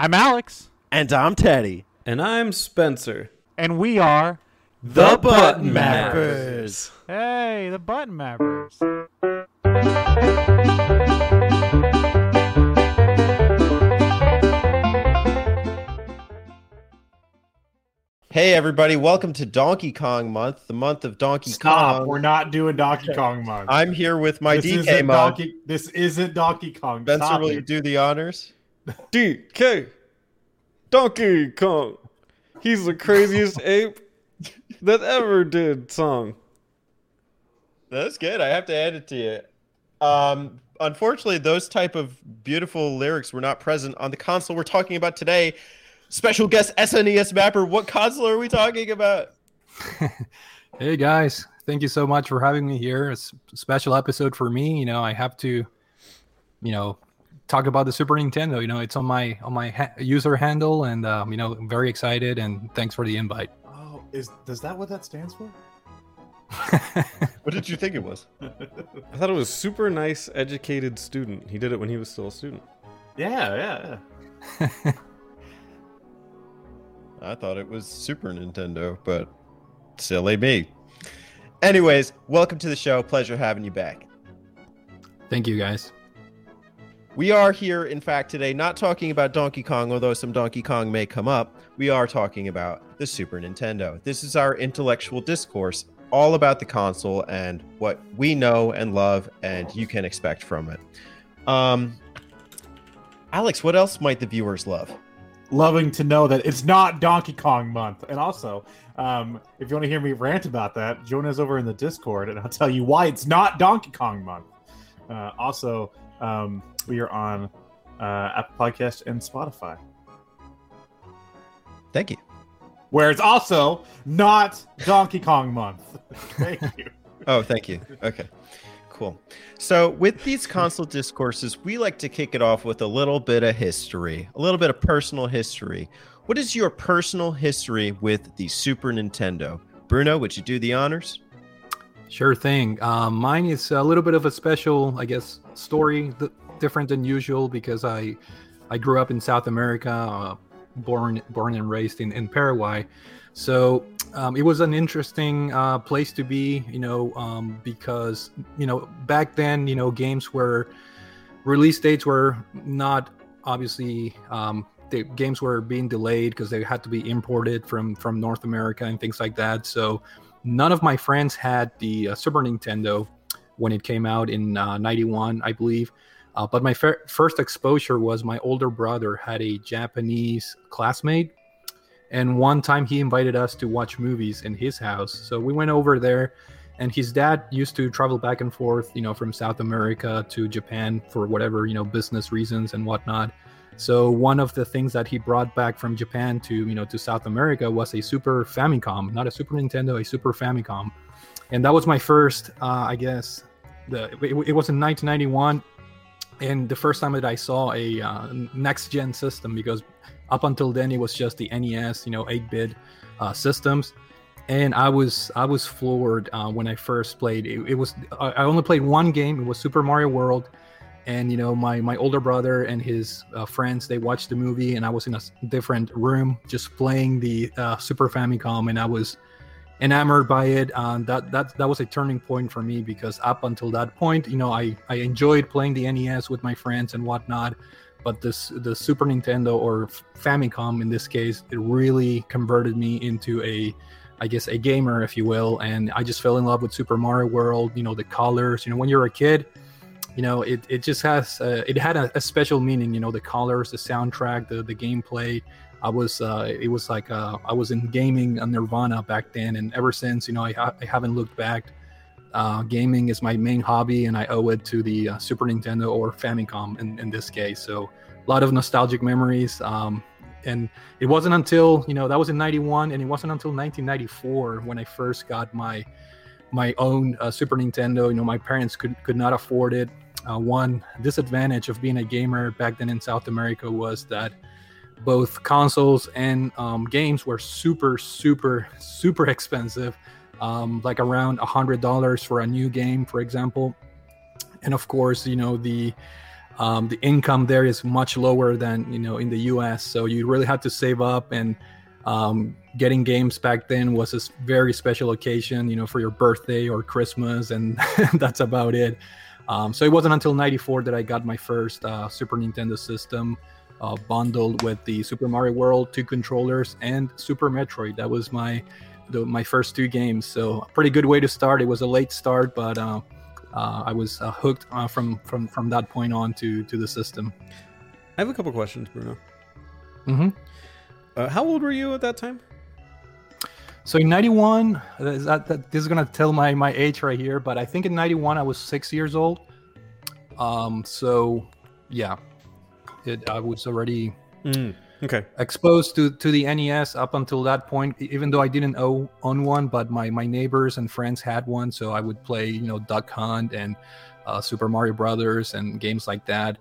I'm Alex. And I'm Teddy. And I'm Spencer. And we are the, the Button Mappers. Hey, the Button Mappers. Hey everybody, welcome to Donkey Kong month, the month of Donkey Stop. Kong. We're not doing Donkey Kong month. I'm here with my this DK isn't. Donkey, this isn't Donkey Kong. Spencer, Stop will you do the honors? DK. Donkey Kong. He's the craziest ape that ever did song. That's good. I have to add it to you. Um, unfortunately, those type of beautiful lyrics were not present on the console we're talking about today. Special guest SNESmapper. What console are we talking about? hey guys, thank you so much for having me here. It's a special episode for me. You know, I have to, you know, talk about the Super Nintendo. You know, it's on my on my ha- user handle, and um, you know, I'm very excited. And thanks for the invite. Oh, is does that what that stands for? What did you think it was? I thought it was super nice, educated student. He did it when he was still a student. Yeah, yeah. I thought it was Super Nintendo, but silly me. Anyways, welcome to the show. Pleasure having you back. Thank you, guys. We are here, in fact, today not talking about Donkey Kong, although some Donkey Kong may come up. We are talking about the Super Nintendo. This is our intellectual discourse all about the console and what we know and love and you can expect from it. Um, Alex, what else might the viewers love? Loving to know that it's not Donkey Kong month. And also, um, if you want to hear me rant about that, join us over in the Discord, and I'll tell you why it's not Donkey Kong month. Uh, also, um, we are on uh, Apple Podcast and Spotify, Thank you. where it's also not Donkey Kong month. Thank you. Oh, thank you. Okay, cool. So, with these console discourses, we like to kick it off with a little bit of history, a little bit of personal history. What is your personal history with the Super Nintendo? Bruno, would you do the honors? Sure thing. Um, mine is a little bit of a special, I guess, story, th- different than usual because I, I grew up in South America, uh, born born and raised in, in Paraguay, so um, it was an interesting uh, place to be, you know, um, because you know back then, you know, games were release dates were not obviously um, the games were being delayed because they had to be imported from from North America and things like that. So none of my friends had the uh, Super Nintendo when it came out in uh, 91, I believe. Uh, but my fir- first exposure was my older brother had a Japanese classmate. And one time he invited us to watch movies in his house. So we went over there, and his dad used to travel back and forth, you know, from South America to Japan for whatever, you know, business reasons and whatnot. So one of the things that he brought back from Japan to you know to South America was a Super Famicom, not a Super Nintendo, a Super Famicom, and that was my first, uh, I guess, the it, it was in 1991, and the first time that I saw a uh, next gen system because up until then it was just the NES, you know, 8-bit uh, systems, and I was I was floored uh, when I first played. It, it was I only played one game. It was Super Mario World and you know my my older brother and his uh, friends they watched the movie and i was in a different room just playing the uh, super famicom and i was enamored by it and that that that was a turning point for me because up until that point you know i i enjoyed playing the nes with my friends and whatnot but this the super nintendo or famicom in this case it really converted me into a I guess a gamer, if you will, and I just fell in love with Super Mario World. You know the colors. You know when you're a kid, you know it, it just has uh, it had a, a special meaning you know the colors the soundtrack the the gameplay i was uh it was like uh i was in gaming on nirvana back then and ever since you know i, ha- I haven't looked back. Uh gaming is my main hobby and i owe it to the uh, super nintendo or famicom in, in this case. So a lot of nostalgic memories um and it wasn't until you know that was in 91 and it wasn't until 1994 when i first got my my own uh, super nintendo. You know my parents could could not afford it. Uh, one disadvantage of being a gamer back then in South America was that both consoles and um, games were super, super, super expensive, um, like around a hundred dollars for a new game, for example. And of course, you know the um, the income there is much lower than you know in the U.S. So you really had to save up, and um, getting games back then was a very special occasion, you know, for your birthday or Christmas, and that's about it. Um, so it wasn't until '94 that I got my first uh, Super Nintendo system. Uh, bundled with the Super Mario World, two controllers, and Super Metroid. That was my the, my first two games. So a pretty good way to start. It was a late start, but uh, uh, I was uh, hooked uh, from from from that point on to to the system. I have a couple questions, Bruno. Mm-hmm. Uh, how old were you at that time? So in '91, is that, that, this is gonna tell my my age right here, but I think in '91 I was six years old. Um, so yeah, it, I was already Mm, okay. exposed to, to the NES up until that point, even though I didn't own, own one, but my, my neighbors and friends had one. So I would play, you know, Duck Hunt and uh, Super Mario Brothers and games like that.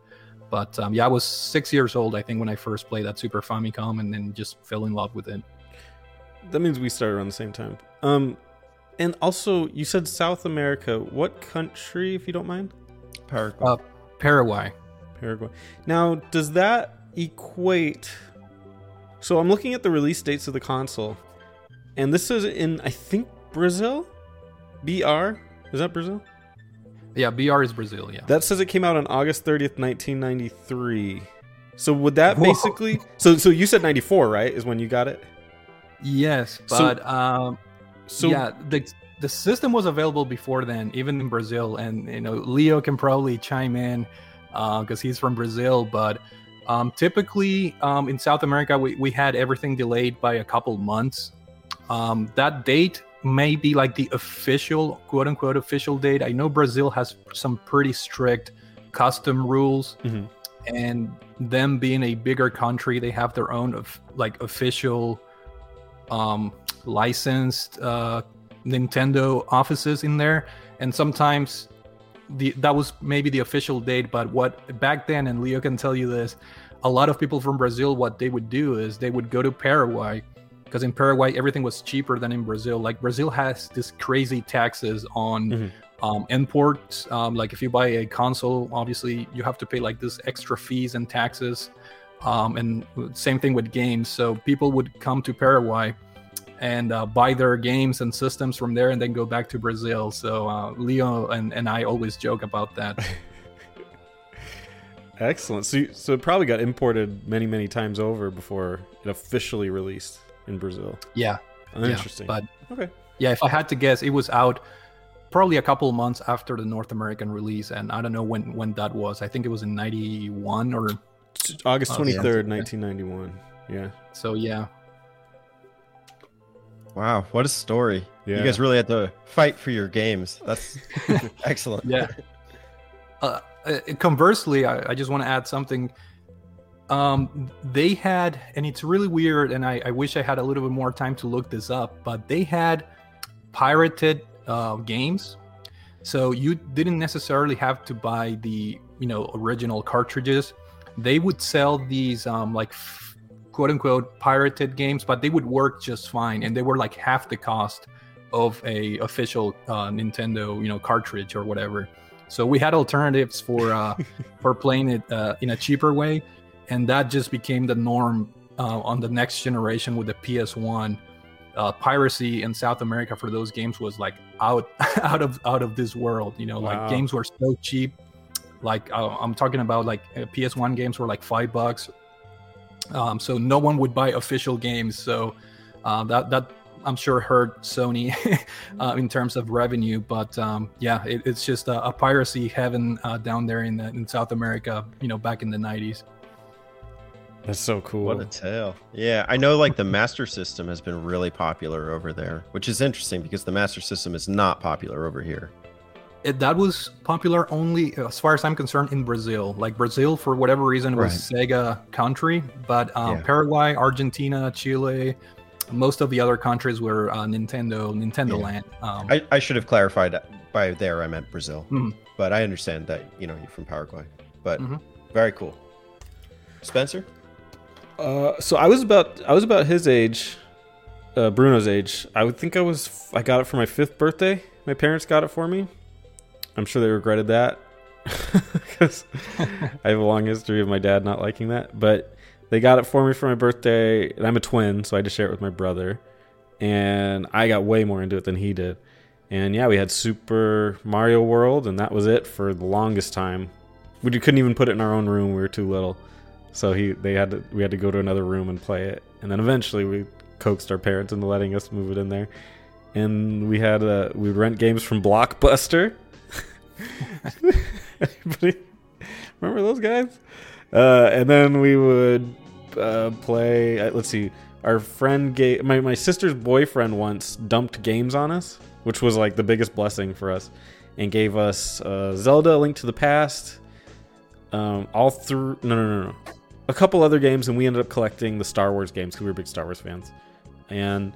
But um, yeah, I was six years old, I think, when I first played that Super Famicom and then just fell in love with it. That means we started around the same time. Um, and also, you said South America. What country, if you don't mind? Paraguay. Uh, Paraguay. Paraguay. Now, does that equate? So I'm looking at the release dates of the console, and this is in I think Brazil. BR is that Brazil? Yeah, BR is Brazil, yeah. That says it came out on August 30th, 1993. So would that Whoa. basically? So so you said 94, right? Is when you got it. yes, So- but um, So yeah, the the system was available before then, even in Brazil, and you know Leo can probably chime in because he's from Brazil. But um, typically um, in South America, we, we had everything delayed by a couple months. Um, that date may be like the official, quote unquote, official date. I know Brazil has some pretty strict custom rules, Mhm. and them being a bigger country, they have their own of like official um, licensed uh, Nintendo offices in there, and sometimes the that was maybe the official date. But what back then, and Leo can tell you this, a lot of people from Brazil, what they would do is they would go to Paraguay because in Paraguay everything was cheaper than in Brazil. Like Brazil has this crazy taxes on. Mhm. Um, imports um, like if you buy a console obviously you have to pay like this extra fees and taxes um, and same thing with games so people would come to paraguay and uh, buy their games and systems from there and then go back to brazil so uh, leo and, and i always joke about that excellent. So you, so it probably got imported many many times over before it officially released in Brazil. yeah Oh, yeah, Interesting. but okay. yeah if i had to guess it was out probably a couple months after the north american release and i don't know when when that was i think it was in 91 or August Oh, twenty yeah. third, nineteen ninety one. Yeah. so yeah Wow, what a story. Yeah. You guys really had to fight for your games. That's excellent. yeah. Uh, uh, conversely, I, I just want to add something. Um, they had, and it's really weird, and I, I wish I had a little bit more time to look this up, but they had pirated uh, games. So you didn't necessarily have to buy the you know original cartridges. They would sell these um, like f- quote unquote pirated games, but they would work just fine, and they were like half the cost of a official uh, Nintendo you know cartridge or whatever. So we had alternatives for uh, for playing it uh, in a cheaper way, and that just became the norm uh, on the next generation with the PS1. Uh, piracy in South America for those games was like out out of out of this world. You know, Wow. like games were so cheap. Like uh, I'm talking about like uh, PS1 games were like five bucks. Um, so no one would buy official games. So uh, that that I'm sure hurt Sony uh, in terms of revenue. But um, yeah, it, it's just a, a piracy heaven uh, down there in the, in South America. You know, back in the 90s. That's so cool. What a tale. Yeah, I know like the Master System has been really popular over there, which is interesting because the Master System is not popular over here. It, that was popular only, as far as I'm concerned, in Brazil. Like Brazil, for whatever reason, was Sega country, but um, Yeah. Paraguay, Argentina, Chile, most of the other countries were uh, Nintendo, Nintendo Yeah. land. Um, I, I should have clarified by there I meant Brazil. Mhm. But I understand that, you know, you're from Paraguay. But Mhm. very cool. Spencer? Uh, so I was about I was about his age, uh, Bruno's age. I would think I was I got it for my fifth birthday. My parents got it for me. I'm sure they regretted that because I have a long history of my dad not liking that. But they got it for me for my birthday, and I'm a twin, so I had to share it with my brother. And I got way more into it than he did. And yeah, we had Super Mario World, and that was it for the longest time. We couldn't even put it in our own room; we were too little. So he, they had to, we had to go to another room and play it. And then eventually, we coaxed our parents into letting us move it in there. And we had, uh, we would rent games from Blockbuster. Remember those guys? Uh, and then we would uh, play. Uh, let's see. Our friend gave my my sister's boyfriend once dumped games on us, which was like the biggest blessing for us, and gave us uh, Zelda: Link to the Past. Um, all through no no no no, a couple other games, and we ended up collecting the Star Wars games because we were big Star Wars fans, and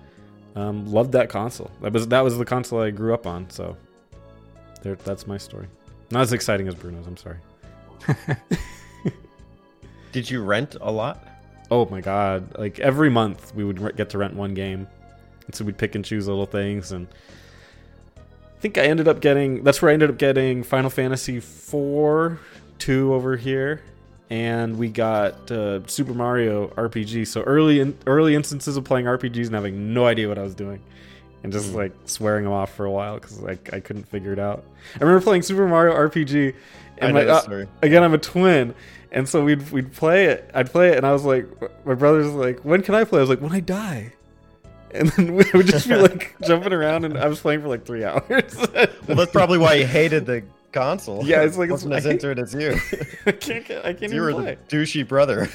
um, loved that console. That was that was the console I grew up on. So there, that's my story. Not as exciting as Bruno's. I'm sorry. Did you rent a lot? Oh my god! Like every month we would get to rent one game, and so we'd pick and choose little things. And I think I ended up getting. That's where I ended up getting Final Fantasy four, two over here, and we got uh, Super Mario RPG. So early in early instances of playing RPGs and having no idea what I was doing, and just like swearing them off for a while because like I couldn't figure it out. I remember playing Super Mario RPG, and know my, uh, again I'm a twin, and so we'd we'd play it. I'd play it, and I was like, my brother's like, when can I play? I was like, when I die. And then we would just be like jumping around, and I was playing for like three hours. Well, that's probably why he hated the console. Yeah, it's like- wasn't it's- as I into it as you. I can't, I can't you were even the douchey brother.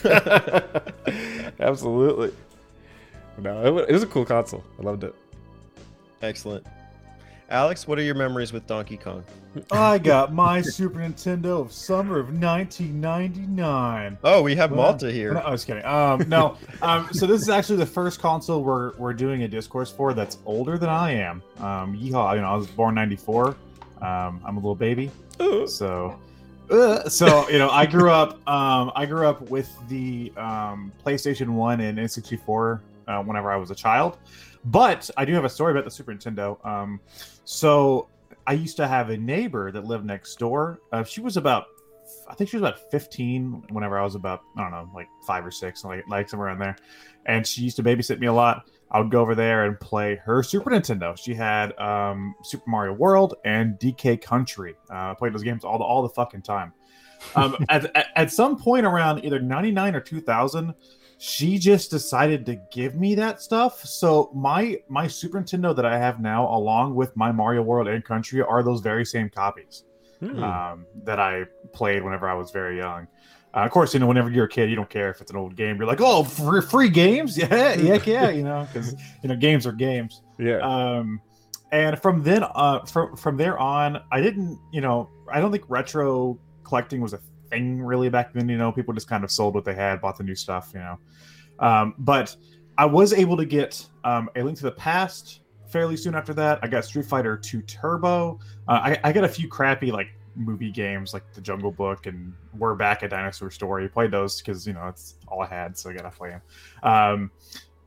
Absolutely. No, it was a cool console. I loved it. Excellent. Alex, what are your memories with Donkey Kong? I got my Super Nintendo of summer of 1999. Oh, we have Malta here. No, I was kidding. Um, no. Um, so this is actually the first console we're we're doing a discourse for that's older than I am. Um, yeehaw! You know, I was born '94. Um, I'm a little baby, Ooh. so. uh, so you know, I grew up. Um, I grew up with the um, PlayStation One and N64 uh, whenever I was a child. But I do have a story about the Super Nintendo. Um, so I used to have a neighbor that lived next door. Uh, she was about I think she was about 15 whenever I was about, I don't know, like five or six, like, like somewhere around there. And she used to babysit me a lot. I would go over there and play her Super Nintendo. She had um, Super Mario World and DK Country. Uh, I played those games all the, all the fucking time. Um, at, at, at some point around either 99 or 2000, she just decided to give me that stuff. So my my Super Nintendo that I have now, along with my Mario World and Country, are those very same copies Hmm. um, that I played whenever I was very young. Uh, of course, you know, whenever you're a kid, you don't care if it's an old game. You're like, oh, free, free games, yeah, yeah, yeah, you know, because you know, games are games. yeah. Um, and from then, uh, from from there on, I didn't, you know, I don't think retro collecting was a thing really back then. You know, people just kind of sold what they had, bought the new stuff, you know. Um, but I was able to get um, a Link to the Past fairly soon after that. I got Street Fighter 2 Turbo. Uh, I, I got a few crappy like movie games like The Jungle Book and We're Back at Dinosaur Story. Played those because you know it's all I had, so I gotta play them. Um,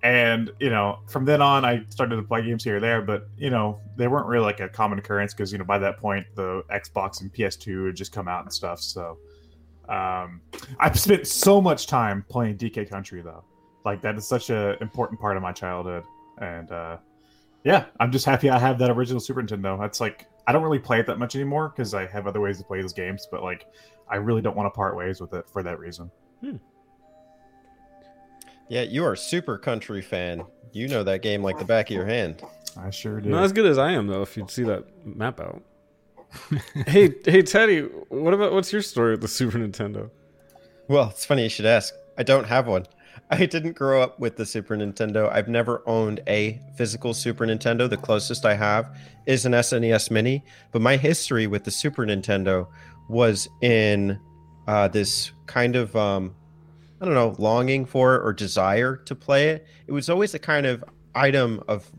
and you know, from then on, I started to play games here or there, but you know, they weren't really like a common occurrence because you know by that point the Xbox and PS2 had just come out and stuff. So um, I've spent so much time playing DK Country though. Like that is such an important part of my childhood, and uh, yeah, I'm just happy I have that original Super Nintendo. That's like I don't really play it that much anymore because I have other ways to play those games, but like I really don't want to part ways with it for that reason. Yeah, you are a super country fan. You know that game like the back of your hand. I sure do. Not as good as I am though. If you'd see that map out. hey, hey, Teddy. What about what's your story with the Super Nintendo? Well, it's funny you should ask. I don't have one. I didn't grow up with the Super Nintendo. I've never owned a physical Super Nintendo. The closest I have is an SNES Mini. But my history with the Super Nintendo was in uh, this kind of, um, I don't know, longing for or desire to play it. It was always a kind of item of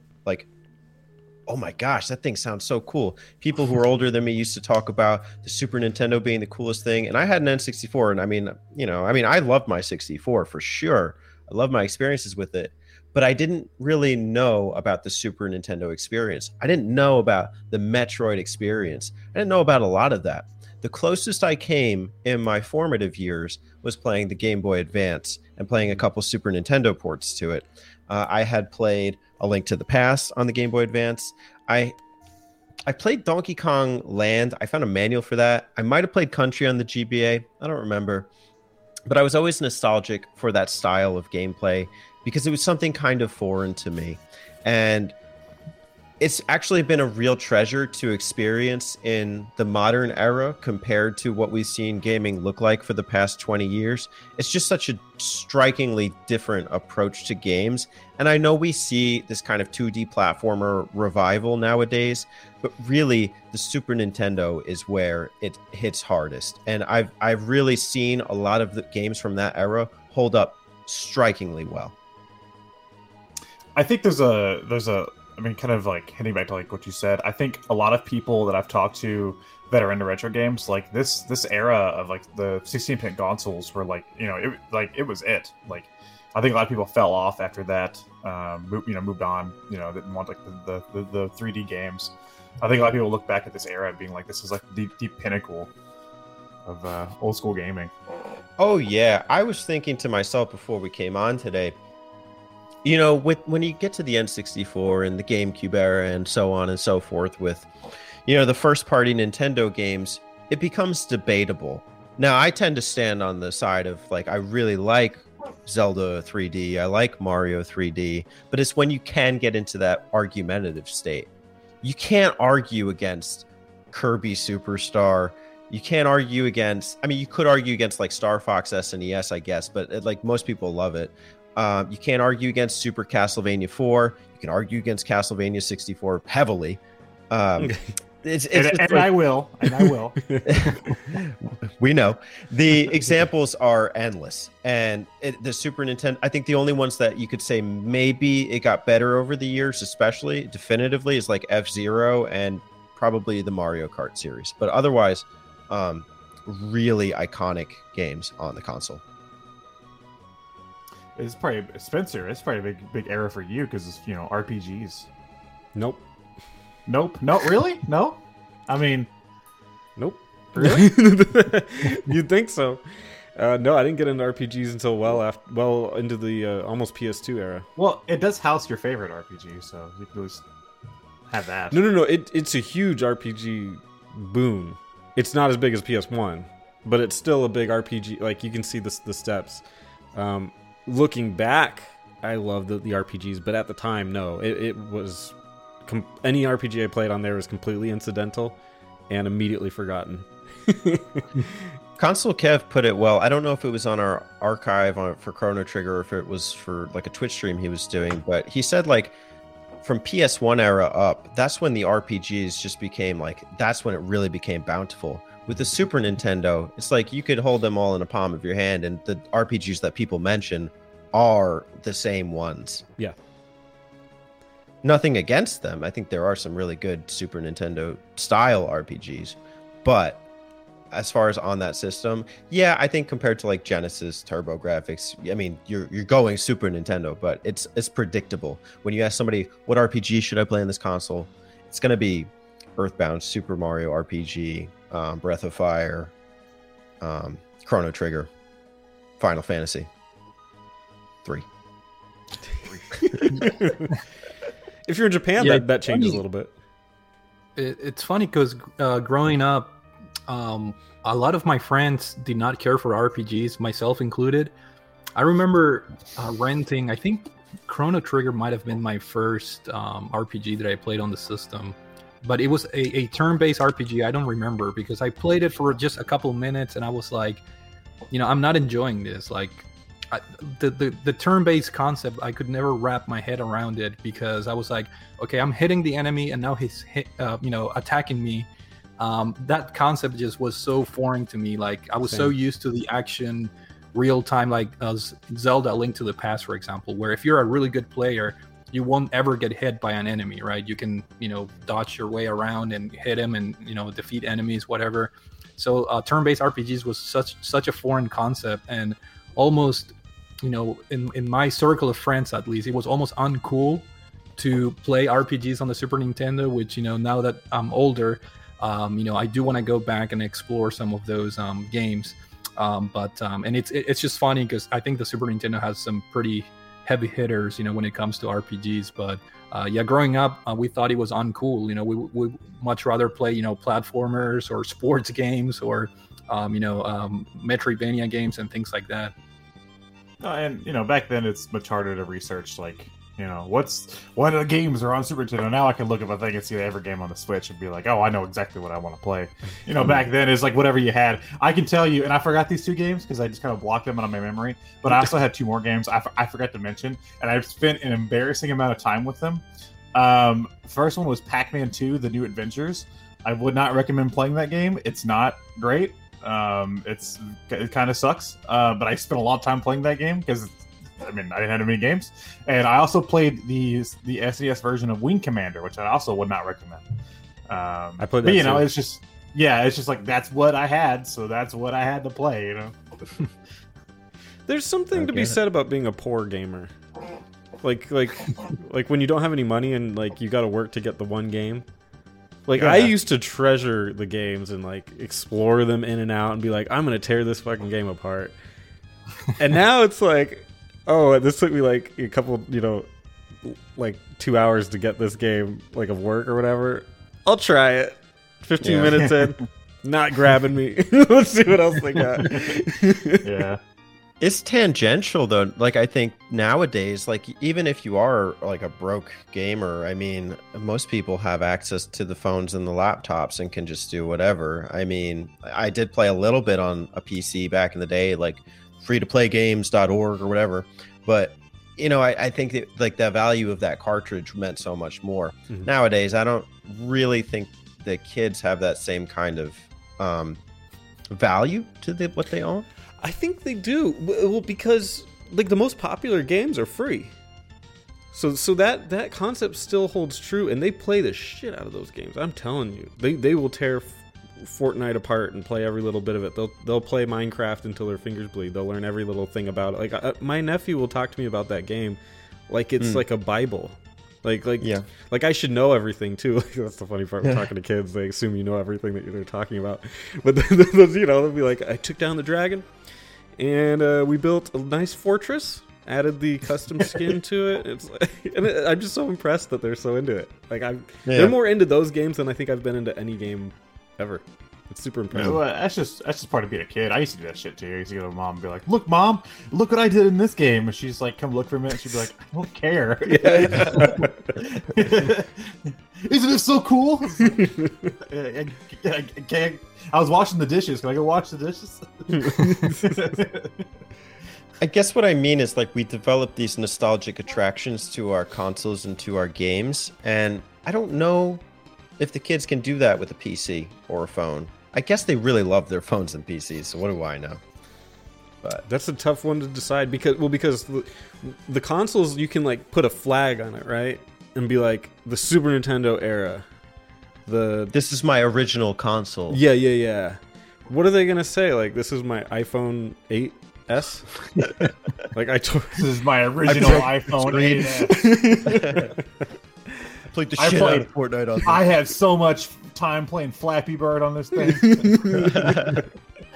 oh my gosh, that thing sounds so cool. People who are older than me used to talk about the Super Nintendo being the coolest thing. And I had an N64, and I mean, you know, I mean, I loved my 64 for sure. I love my experiences with it, but I didn't really know about the Super Nintendo experience. I didn't know about the Metroid experience. I didn't know about a lot of that. The closest I came in my formative years was playing the Game Boy Advance and playing a couple Super Nintendo ports to it. Uh, I had played A Link to the Past on the Game Boy Advance. I I played Donkey Kong Land. I found a manual for that. I might have played Country on the GBA. I don't remember. But I was always nostalgic for that style of gameplay because it was something kind of foreign to me. And it's actually been a real treasure to experience in the modern era compared to what we've seen gaming look like for the past 20 years. It's just such a strikingly different approach to games. And I know we see this kind of 2D platformer revival nowadays, but really the Super Nintendo is where it hits hardest. And I've I've really seen a lot of the games from that era hold up strikingly well. I think there's a there's a I mean, kind of like hitting back to like what you said. I think a lot of people that I've talked to that are into retro games, like this this era of like the 16-bit consoles, were like you know it like it was it. Like I think a lot of people fell off after that. Um, you know, moved on. You know, didn't want like the the, the, the 3D games. I think a lot of people look back at this era being like, this is like the, the pinnacle of uh, old school gaming. Oh yeah, I was thinking to myself before we came on today you know, with when you get to the N64 and the GameCube era and so on and so forth, with you know the first party Nintendo games, it becomes debatable. Now, I tend to stand on the side of like I really like Zelda 3D, I like Mario 3D, but it's when you can get into that argumentative state. You can't argue against Kirby Super Star. You can't argue against. I mean, you could argue against like Star Fox SNES, I guess, but it, like most people love it. Um, you can't argue against Super Castlevania 4. You can argue against Castlevania 64 heavily. Um, it's, it's and, and like, I will. And I will. we know the examples are endless, and it, the Super Nintendo. I think the only ones that you could say maybe it got better over the years, especially definitively, is like F Zero and probably the Mario Kart series. But otherwise, um, really iconic games on the console. It's probably Spencer. It's probably a big, big error for you because it's you know RPGs. Nope. Nope. No, really? No. I mean, nope. Really? You'd think so. Uh, no, I didn't get into RPGs until well after, well into the uh, almost PS2 era. Well, it does house your favorite RPG, so you can at least have that. No, no, no. It, it's a huge RPG boom. It's not as big as PS1, but it's still a big RPG. Like you can see the the steps. Um, looking back, I love the, the RPGs, but at the time, no, it, it was com- any RPG I played on there was completely incidental and immediately forgotten. Console Kev put it well. I don't know if it was on our archive on, for Chrono Trigger or if it was for like a Twitch stream he was doing, but he said like from PS1 era up, that's when the RPGs just became like that's when it really became bountiful. With the Super Nintendo, it's like you could hold them all in the palm of your hand, and the RPGs that people mention are the same ones. Yeah. Nothing against them. I think there are some really good Super Nintendo style RPGs, but as far as on that system, yeah, I think compared to like Genesis TurboGrafx, I mean, you're you're going Super Nintendo, but it's it's predictable. When you ask somebody what RPG should I play on this console, it's going to be Earthbound, Super Mario RPG, um, Breath of Fire, um, Chrono Trigger, Final Fantasy three. if you're in Japan, yeah, that, that changes funny. a little bit. It, it's funny because uh, growing up, um, a lot of my friends did not care for RPGs, myself included. I remember uh, renting, I think Chrono Trigger might have been my first um, RPG that I played on the system. But it was a, a turn based RPG. I don't remember because I played it for just a couple minutes and I was like, you know, I'm not enjoying this. Like, I, the, the the turn-based concept I could never wrap my head around it because I was like, okay, I'm hitting the enemy and now he's hit, uh, you know attacking me. Um, that concept just was so foreign to me. Like I was Same. so used to the action, real time, like uh, Zelda: Link to the Past, for example, where if you're a really good player, you won't ever get hit by an enemy, right? You can you know dodge your way around and hit him and you know defeat enemies, whatever. So uh, turn-based RPGs was such such a foreign concept and almost you know, in in my circle of friends at least, it was almost uncool to play RPGs on the Super Nintendo. Which you know, now that I'm older, um, you know, I do want to go back and explore some of those um, games. Um, but um, and it's it's just funny because I think the Super Nintendo has some pretty heavy hitters, you know, when it comes to RPGs. But uh, yeah, growing up, uh, we thought it was uncool. You know, we would much rather play, you know, platformers or sports games or, um, you know, um, Metroidvania games and things like that. No, and you know, back then it's much harder to research like, you know, what's what the games are on Super Nintendo. Now I can look up a thing and see every game on the Switch and be like, oh, I know exactly what I want to play. You know, back then it's like whatever you had. I can tell you, and I forgot these two games because I just kind of blocked them out of my memory. But I also had two more games I, f- I forgot to mention, and I've spent an embarrassing amount of time with them. Um, first one was Pac-Man 2: The New Adventures. I would not recommend playing that game. It's not great. Um, it's it kind of sucks. Uh, but I spent a lot of time playing that game because I mean I didn't have many games, and I also played the the SNES version of Wing Commander, which I also would not recommend. Um, I played but that you know, too. it's just yeah, it's just like that's what I had, so that's what I had to play. You know. There's something to be Okay. said about being a poor gamer. Like like like when you don't have any money and like you got to work to get the one game. Like I used to treasure the games and like explore them in and out and be like I'm going to tear this fucking game apart. and now it's like oh, this took me like a couple, you know, like 2 hours to get this game like of work or whatever. I'll try it. 15 Yeah. minutes in, not grabbing me. Let's see what else they got. yeah. It's tangential though. Like I think nowadays, like even if you are like a broke gamer, I mean, most people have access to the phones and the laptops and can just do whatever. I mean, I did play a little bit on a PC back in the day, like freetoplaygames.org or whatever. But you know, I, I think that like the value of that cartridge meant so much more. Mhm. Nowadays, I don't really think the kids have that same kind of um, value to the, what they own. I think they do. Well, because like the most popular games are free. So so that that concept still holds true and they play the shit out of those games. I'm telling you. They they will tear Fortnite apart and play every little bit of it. They'll they'll play Minecraft until their fingers bleed. They'll learn every little thing about it. Like uh, my nephew will talk to me about that game like it's Mm. like a bible. Like like Yeah. like I should know everything too. Like that's the funny part. We're talking to kids; they assume you know everything that they're talking about. But those, you know, they'll be like, "I took down the dragon, and uh, we built a nice fortress. Added the custom skin to it. It's like, and it, I'm just so impressed that they're so into it. Like I'm, Yeah. they're more into those games than I think I've been into any game ever. It's super impressive. Well, that's just that's just part of being a kid. I used to do that shit too. I used to go to mom and be like, "Look, mom, look what I did in this game." And she's like, "Come look for a minute." She'd be like, "I don't care." Isn't it so cool? I, I- I can't- I was washing the dishes. Can I go wash the dishes? I guess what I mean is like we develop these nostalgic attractions to our consoles and to our games, and I don't know if the kids can do that with a PC or a phone. I guess they really love their phones and PCs, so what do I know? But That's a tough one to decide because well because the, the consoles you can like put a flag on it right and be like the Super Nintendo era. The this is my original console. yeah yeah yeah. What are they gonna say? Like this is my iPhone 8s. like I told. this is my original iPhone 8S. Played the I shit played- out of Fortnite on I had so much time playing Flappy Bird on this thing.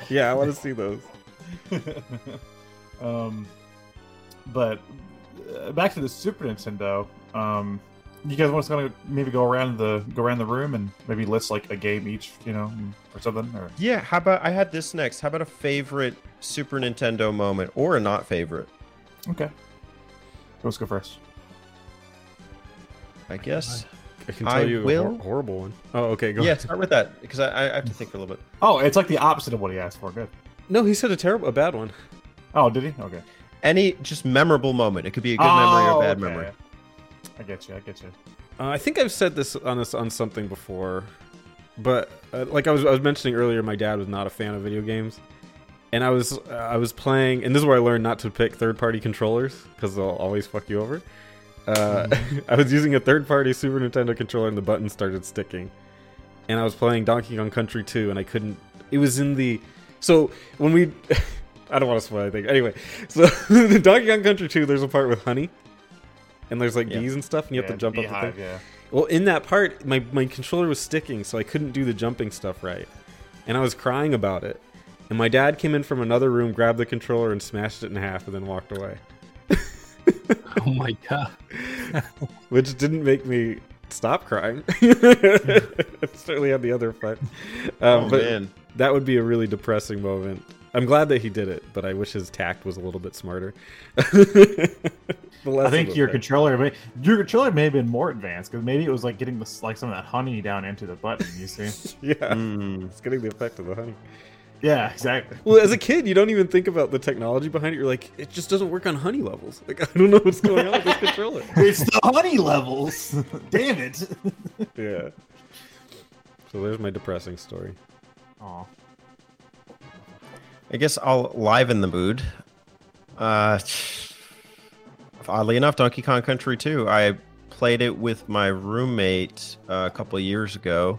yeah, I want to see those. um, but uh, back to the Super Nintendo. Um, you guys want us to maybe go around the go around the room and maybe list like a game each, you know, or something? Or Yeah, how about I had this next? How about a favorite Super Nintendo moment or a not favorite? okay, let's go first. I guess. I can tell I you a hor- horrible one. Oh, okay, go. Yeah, ahead. start with that because I, I have to think for a little bit. Oh, it's like the opposite of what he asked for. Good. No, he said a terrible, a bad one. Oh, did he? Okay. Any just memorable moment. It could be a good memory or Oh, a bad okay. memory. I get you. I get you. Uh, I think I've said this on this on something before, but uh, like I was I was mentioning earlier, my dad was not a fan of video games, and I was uh, I was playing, and this is where I learned not to pick third party controllers because they'll always fuck you over. Uh, I was using a third party Super Nintendo controller, and the buttons started sticking, and I was playing Donkey Kong Country 2, and I couldn't. It was in the so when we. I don't want to spoil anything. Anyway, so the Donkey Kong Country 2, there's a part with honey and there's like Yeah. bees and stuff, and you have to jump up the thing. yeah. Well, in that part, my my controller was sticking, so I couldn't do the jumping stuff right, and I was crying about it. And my dad came in from another room, grabbed the controller, and smashed it in half, and then walked away. Oh my god. which didn't make me stop crying. it certainly had the other effect. Um, Oh, but man. that would be a really depressing moment. I'm glad that he did it, but I wish his tact was a little bit smarter. I think your there. controller, may, your controller may have been more advanced because maybe it was like getting this, like some of that honey down into the button. You see? yeah, Mm. it's getting the effect of the honey. Yeah, exactly. Well, as a kid, you don't even think about the technology behind it. You're like, it just doesn't work on honey levels. Like, I don't know what's going on with this controller. It's the honey levels. Damn it. Yeah. So there's my depressing story. Aw. I guess I'll liven the mood. Uh, oddly enough, Donkey Kong Country 2. I played it with my roommate uh, a couple of years ago,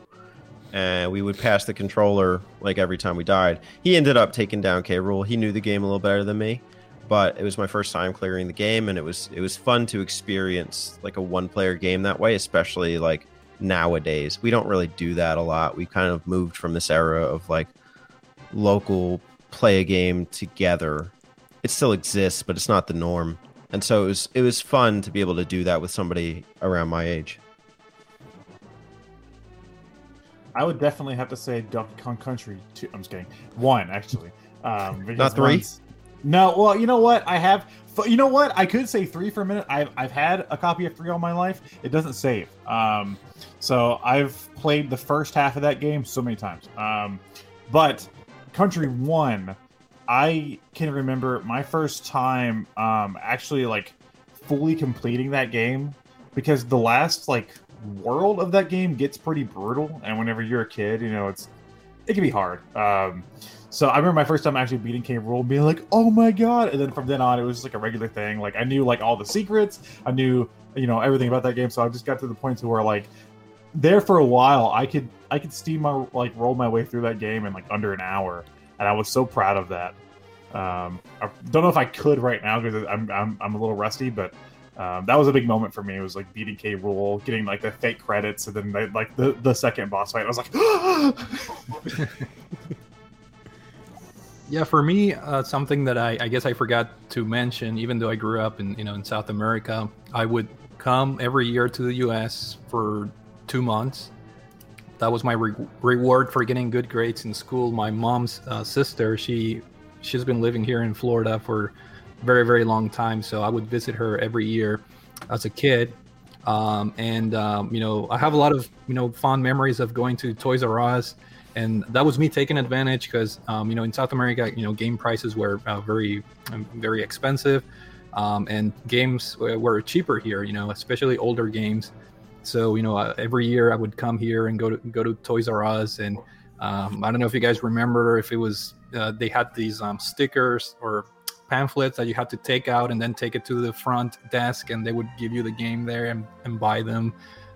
and we would pass the controller like every time we died. He ended up taking down K. Rool. He knew the game a little better than me, but it was my first time clearing the game, and it was it was fun to experience like a one player game that way, especially like nowadays. We don't really do that a lot. We kind of moved from this era of like local play a game together. It still exists, but it's not the norm. And so it was it was fun to be able to do that with somebody around my age. I would definitely have to say Donkey Kong Country. Two. I'm just kidding. One actually. Um, Not three? No. Well, you know what? I have. You know what? I could say three for a minute. I've I've had a copy of three all my life. It doesn't save. Um, so I've played the first half of that game so many times. Um, but Country One, I can remember my first time um actually like fully completing that game because the last like world of that game gets pretty brutal and whenever you're a kid you know it's it can be hard. Um so i remember my first time actually beating K. Rool being like oh my god and then from then on it was just like a regular thing. Like i knew like all the secrets. I knew you know everything about that game. So i just got to the point to where like there for a while i could i could steam my like roll my way through that game in like under an hour and i was so proud of that. Um i don't know if i could right now because I'm, I'm i'm a little rusty but um, that was a big moment for me. It was like BDK Rule, getting like the fake credits, and then like the the second boss fight. I was like, Yeah, for me, uh, something that I, I guess I forgot to mention, even though I grew up in you know in South America, I would come every year to the U.S. for two months. That was my re- reward for getting good grades in school. My mom's uh, sister, she she's been living here in Florida for very very long time, so I would visit her every year as a kid. Um, and um, you know, I have a lot of you know fond memories of going to Toys R Us and that was me taking advantage because um, you know in South America, you know, game prices were uh, very, um, very expensive, um, and games were, cheaper here. You know, especially older games. So you know, uh, every year I would come here and go to go to Toys R Us, and um, I don't know if you guys remember if it was uh, they had these stickers or pamphlets that you had to take out and then take it to the front desk, and they would give you the game there and, and buy them.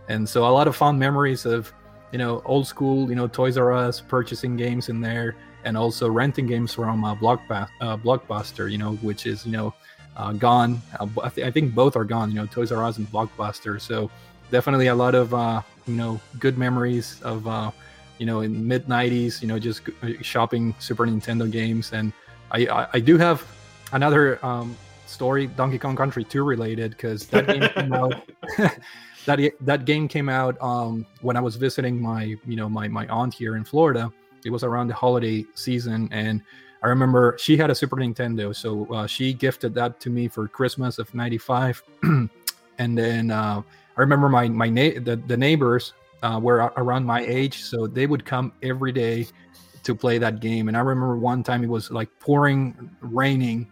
And so a lot of fond memories of you know, old school, you know, Toys R Us, purchasing games in there, and also renting games from uh, Blockba- uh, Blockbuster, you know, which is, you know, uh, gone. Uh, I, th- I think both are gone, you know, Toys R Us and Blockbuster. So definitely a lot of, uh, you know, good memories of, uh, you know, in mid 90s, you know, just shopping Super Nintendo games. And I, I, I do have another um, story, Donkey Kong Country 2 related, because that game came out. that that game came out um, when I was visiting my you know my my aunt here in Florida. It was around the holiday season, and I remember she had a Super Nintendo, so uh, she gifted that to me for Christmas of '95. and then uh, I remember my my na- the, the neighbors uh, were around my age, so they would come every day to play that game. And I remember one time it was like pouring, raining,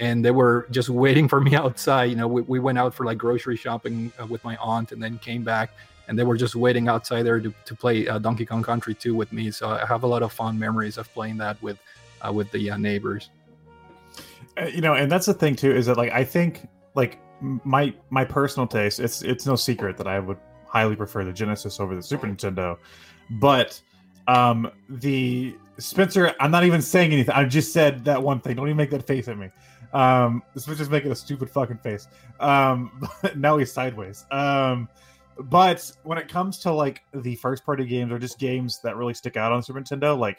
and they were just waiting for me outside. You know, we, we went out for like grocery shopping uh, with my aunt and then came back and they were just waiting outside there to, to play uh, Donkey Kong Country 2 with me. So I have a lot of fond memories of playing that with uh, with the uh, neighbors. Uh, you know, and that's the thing too is that like I think like my my personal taste. It's it's no secret that I would highly prefer the Genesis over the Super Nintendo, but um the Spencer, I'm not even saying anything. I just said that one thing. Don't even make that face at me. Um, this was just making a stupid fucking face. Um, now he's sideways. Um, but when it comes to like the first party games or just games that really stick out on Super Nintendo, like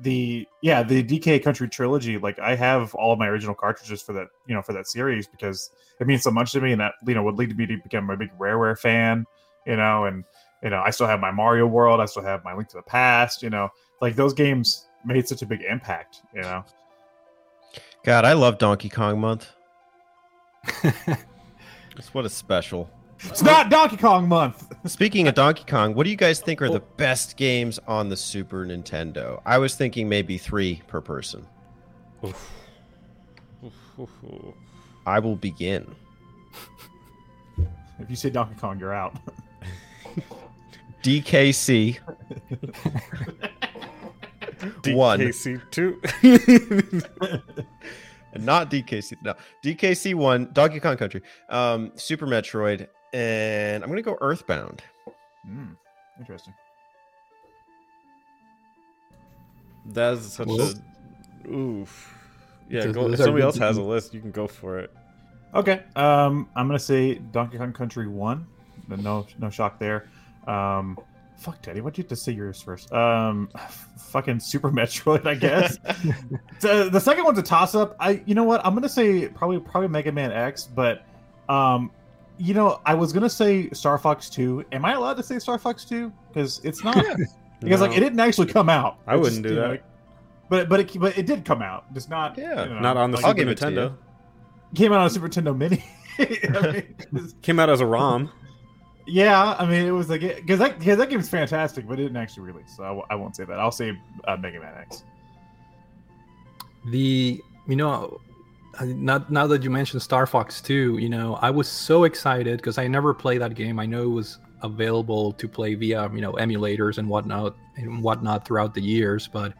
the yeah the DK Country trilogy, like I have all of my original cartridges for that you know for that series because it means so much to me, and that you know would lead me to become a big Rareware fan, you know, and you know I still have my Mario World, I still have my Link to the Past, you know, like those games made such a big impact, you know. God, I love Donkey Kong month. It's what a special. It's not Donkey Kong month. Speaking of Donkey Kong, what do you guys think are the oh. best games on the Super Nintendo? I was thinking maybe three per person. I will begin. If you say Donkey Kong, you're out. DKC one, DKC two. not DKC. No, DKC one, Donkey Kong Country, um, Super Metroid, and I'm gonna go Earthbound. Hmm, interesting. That's such Well- a oof. Yeah, go, if somebody else has a list, you can go for it. Okay. Um, I'm gonna say Donkey Kong Country one. No, no shock there. Um, fuck, Teddy. Why'd you have to say yours first? Um, fucking Super Metroid, I guess. the, the second one's a toss up. I, you know what? I'm gonna say probably probably Mega Man X, but um, you know, I was gonna say Star Fox two. Am I allowed to say Star Fox two? Because it's not. Because like it didn't actually come out. I wouldn't do you know, that. like- but but it but it did come out. Just not. Yeah. you know, not on the like, Super give it to Nintendo. came out on a Super Nintendo Mini. I mean, 'cause- Came out as a ROM. Yeah, I mean it was like because that because that game's fantastic, but it didn't actually release, so I, w- I won't say that. I'll say uh, Mega Man X. the you know not now that you mentioned star fox 2 you know i was so excited because i never played that game i know it was available to play via you know emulators and whatnot and whatnot throughout the years but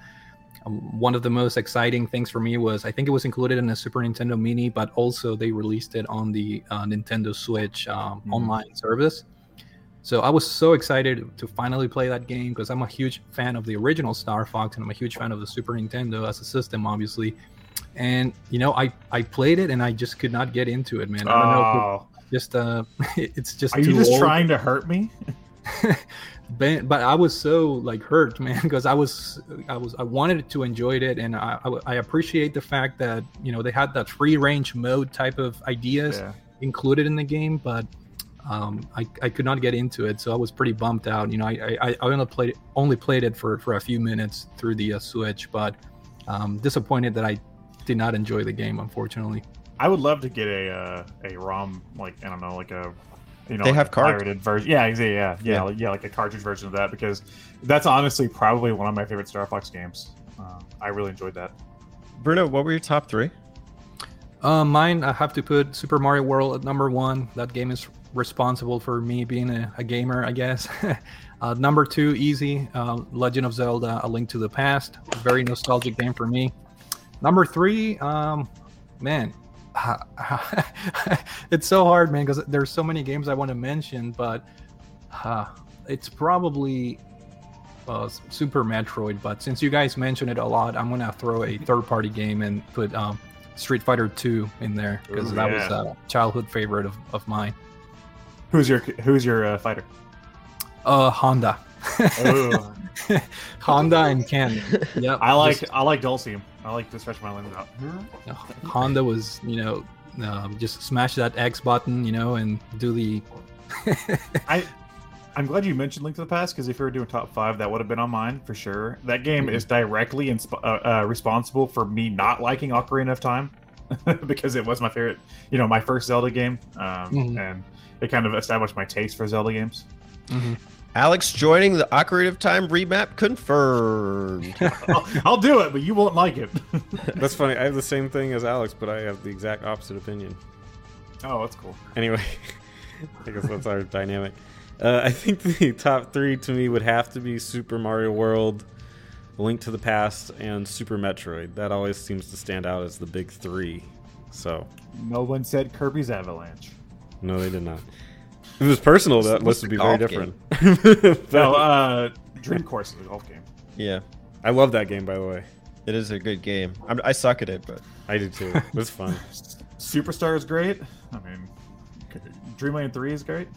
um, one of the most exciting things for me was i think it was included in a super nintendo mini but also they released it on the uh, nintendo switch um, Mhm. online service so I was so excited to finally play that game because I'm a huge fan of the original Star Fox and I'm a huge fan of the Super Nintendo as a system, obviously. And you know, I I played it and I just could not get into it, man. I don't know. Oh, it just uh, it's just are you just old. trying to hurt me? but, but I was so like hurt, man, because I was I was I wanted to enjoy it and I, I I appreciate the fact that you know they had that free range mode type of ideas Yeah. included in the game, but um, I, I could not get into it, so I was pretty bummed out. You know, I I, I only played it, only played it for, for a few minutes through the uh, Switch, but um, disappointed that I did not enjoy the game, unfortunately. I would love to get a uh, a ROM like I don't know like a you know They like have a pirated version. Yeah, yeah, yeah, Yeah. yeah, like, yeah, like a cartridge version of that because that's honestly probably one of my favorite Star Fox games. Uh, I really enjoyed that. Bruno, what were your top three? Uh, mine, I have to put Super Mario World at number one. That game is responsible for me being a, a gamer, I guess. uh, number two, easy, uh, Legend of Zelda: A Link to the Past. Very nostalgic game for me. Number three, um, man, it's so hard, man, because there's so many games I want to mention, but uh, it's probably uh, Super Metroid. But since you guys mentioned it a lot, I'm gonna throw a third-party game and put um, Street Fighter 2 in there because Ooh, that yeah. was a childhood favorite of, of mine. Who's your Who's your uh, fighter? Uh, Honda. Honda and Ken. Yep. I like just- I like Dhalsim. I like to stretch my limbs out. Honda was, you know, um, just smash that X button, you know, and do the. I I'm glad you mentioned Link to the Past because if you were doing top five, that would have been on mine for sure. That game is directly insp- uh, uh, responsible for me not liking Ocarina of Time because it was my favorite, you know, my first Zelda game, um, Mhm. and it kind of established my taste for Zelda games. Mhm. Alex joining the Ocarina of Time remap confirmed. I'll, I'll do it, but you won't like it. That's funny. I have the same thing as Alex, but I have the exact opposite opinion. oh, that's cool. Anyway, I guess that's our dynamic. Uh, I think the top three to me would have to be Super Mario World, Link to the Past, and Super Metroid. That always seems to stand out as the big three. So, No one said Kirby's Avalanche. No, they did not. If it was personal, that list would be very different. But No, uh, Dream Course is a golf game. yeah. I love that game, by the way. It is a good game. I'm, I suck at it, but I do too. It was fun. Super Star is great. I mean, Dreamland Three is great.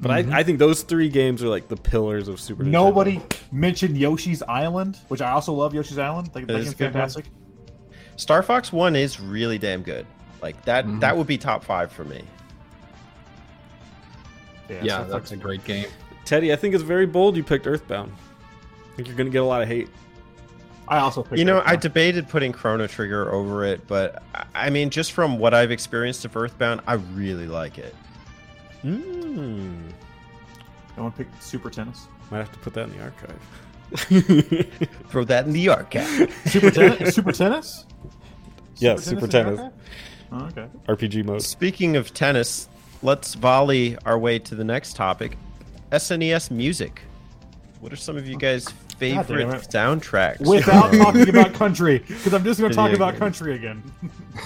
But I, I think those three games are like the pillars of Super Nintendo. Nobody mentioned Yoshi's Island, which I also love. Yoshi's Island, like, that is game's a good fantastic. Star Fox One is really damn good. Like that. Mhm. That would be top five for me. Yeah, Star that's Fox- a great game. Teddy, I think it's very bold you picked Earthbound. I think you're gonna get a lot of hate. I also picked You know, I debated putting Chrono Trigger over it, but I- I mean, just from what I've experienced of Earthbound, I really like it. Mm. I want to pick Super Tennis. Might have to put that in the archive. Throw that in the archive. Super Tennis. Super Tennis. Yeah, Super is Tennis. okay? Oh, okay. RPG mode. Speaking of tennis, let's volley our way to the next topic: SNES music. What are some of you guys' favorite soundtracks? Without talking about country, because I'm just going to talk Video about games. country again.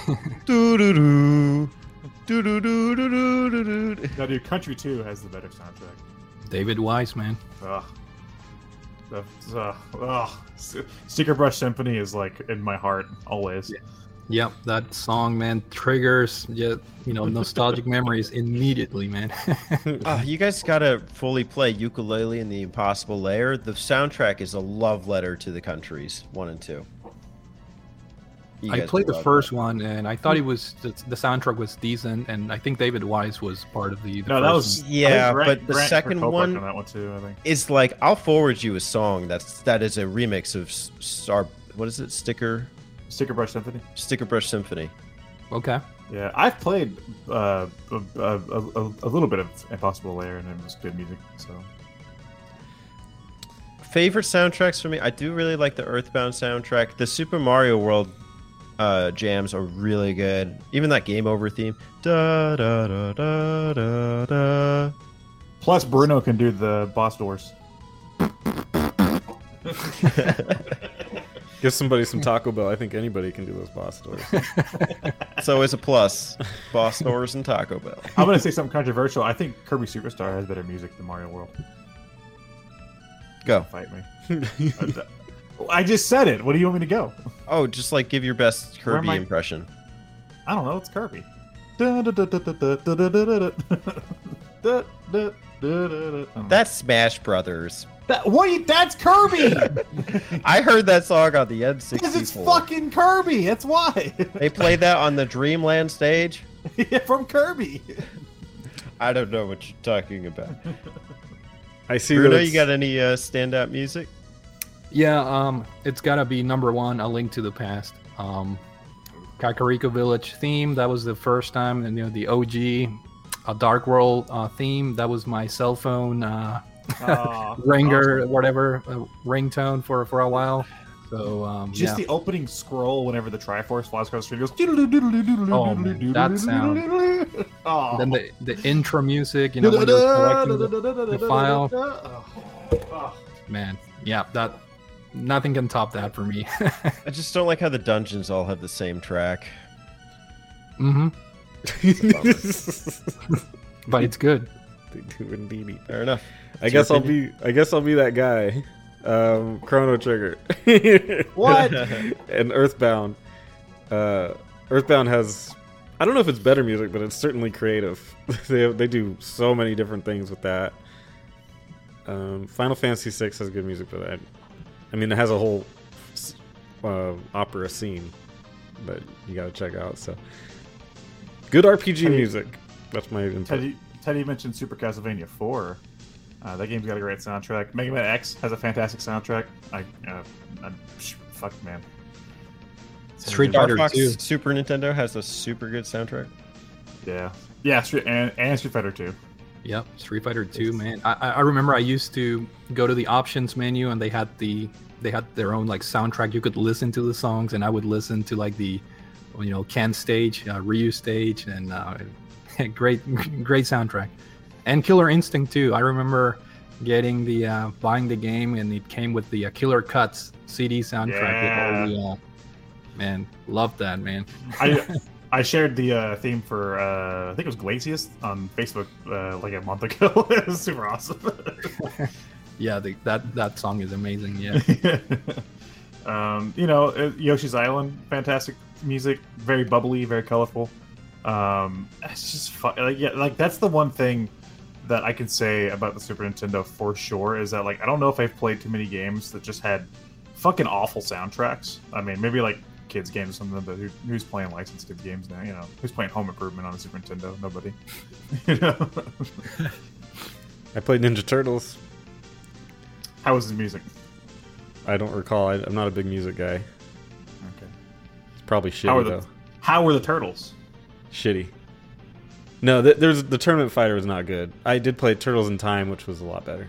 Doo-doo-doo. Doo-doo-doo-doo-doo-doo-doo. No, dude, Country Two has the better soundtrack. David Wise, man. Ugh. The- uh, ugh. S- Stickerbush Symphony is like in my heart always. Yep, that song, man, triggers yeah, you know, nostalgic memories immediately, man. Ah, you guys gotta fully play Yooka-Laylee in the Impossible Lair. The soundtrack is a love letter to the countries one and two. You I played the love first one, and I thought it was the, the soundtrack was decent, and I think David Wise was part of the. the No, that was one. Yeah, I think Grant- but the Grant second one- on that one too. I think. It's like I'll forward you a song that's that is a remix of Star. What is it? Sticker Stickerbush Symphony. Stickerbush Symphony. Okay. Yeah, I've played uh, a, a, a, a little bit of Impossible Lair, and it was good music. So Favorite soundtracks for me? I do really like the Earthbound soundtrack. The Super Mario World uh, jams are really good. Even that Game Over theme. Da da da da da da. plus Bruno can do the boss doors. Give somebody some Taco Bell. I think anybody can do those boss doors. so it's a plus. Boss Doors and Taco Bell. I'm gonna say something controversial. I think Kirby Super Star has better music than Mario World. Go. Fight me. I just said it. What do you want me to go? Oh, just like give your best Kirby I- impression. I don't know. It's Kirby. That That's Smash Brothers. What? do you- That's Kirby. I heard that song on the N64. Because it's fucking Kirby. That's why. They played that on the Dreamland stage. From Kirby. I don't know what you're talking about. I see Bruno, that you got any uh, standout music? Yeah, um, it's gotta be number one. A Link to the Past. Um, Kakariko Village theme. That was the first time, and you know the OG, a Dark World uh, theme. That was my cell phone uh, Aw, ringer, whatever uh, ringtone for for a while. So um, Just yeah. the opening scroll whenever the Triforce flies across the screen goes. Oh, man, that sound. Oh. then the the intro music. You know when you're selecting the, the file. Oh. man, yeah, that nothing can top that for me. I just don't like how the dungeons all have the same track. hmm but it's good. They do indeed. Fair enough. I It's guess I'll opinion. be. I guess I'll be that guy. Um, Chrono Trigger. What? and Earthbound. Uh, Earthbound has. I don't know if it's better music, but it's certainly creative. they they do so many different things with that. Um, Final Fantasy VI has good music, but I, I mean, it has a whole uh, opera scene that you got to check out. So, good RPG Teddy- music. That's my input. Teddy, Teddy mentioned Super Castlevania 4. Uh, that game's got a great soundtrack. Mega Man X has a fantastic soundtrack. I, uh, I psh, fuck man. Street Fighter Fox 2. Super Nintendo has a super good soundtrack. Yeah, yeah, Street, and, and Street Fighter 2. Yep, Street Fighter Two, man. I, I I remember I used to go to the options menu and they had the they had their own like soundtrack. You could listen to the songs, and I would listen to like the you know Ken stage, uh, Ryu stage, and uh, great great soundtrack. And Killer Instinct too. I remember getting the uh, buying the game, and it came with the uh, Killer Cuts CD soundtrack. Yeah. With all the, uh, man, love that man. I I shared the uh, theme for uh, I think it was Glacius on Facebook uh, like a month ago. it was super awesome. Yeah, the, that that song is amazing. Yeah. Um, you know, Yoshi's Island, fantastic music, very bubbly, very colorful. Um, it's just fun. Like, yeah, like that's the one thing that I can say about the Super Nintendo for sure is that like I don't know if I've played too many games that just had fucking awful soundtracks. I mean, maybe like kids games or something, but who, who's playing licensed kids games now? You know, who's playing Home Improvement on the Super Nintendo? Nobody. you know, I played Ninja Turtles. how was the music? I don't recall. I, I'm not a big music guy. Okay. It's probably How shitty are the though. How were the turtles? Shitty. No, th- there's the tournament fighter was not good. I did play Turtles in Time, which was a lot better.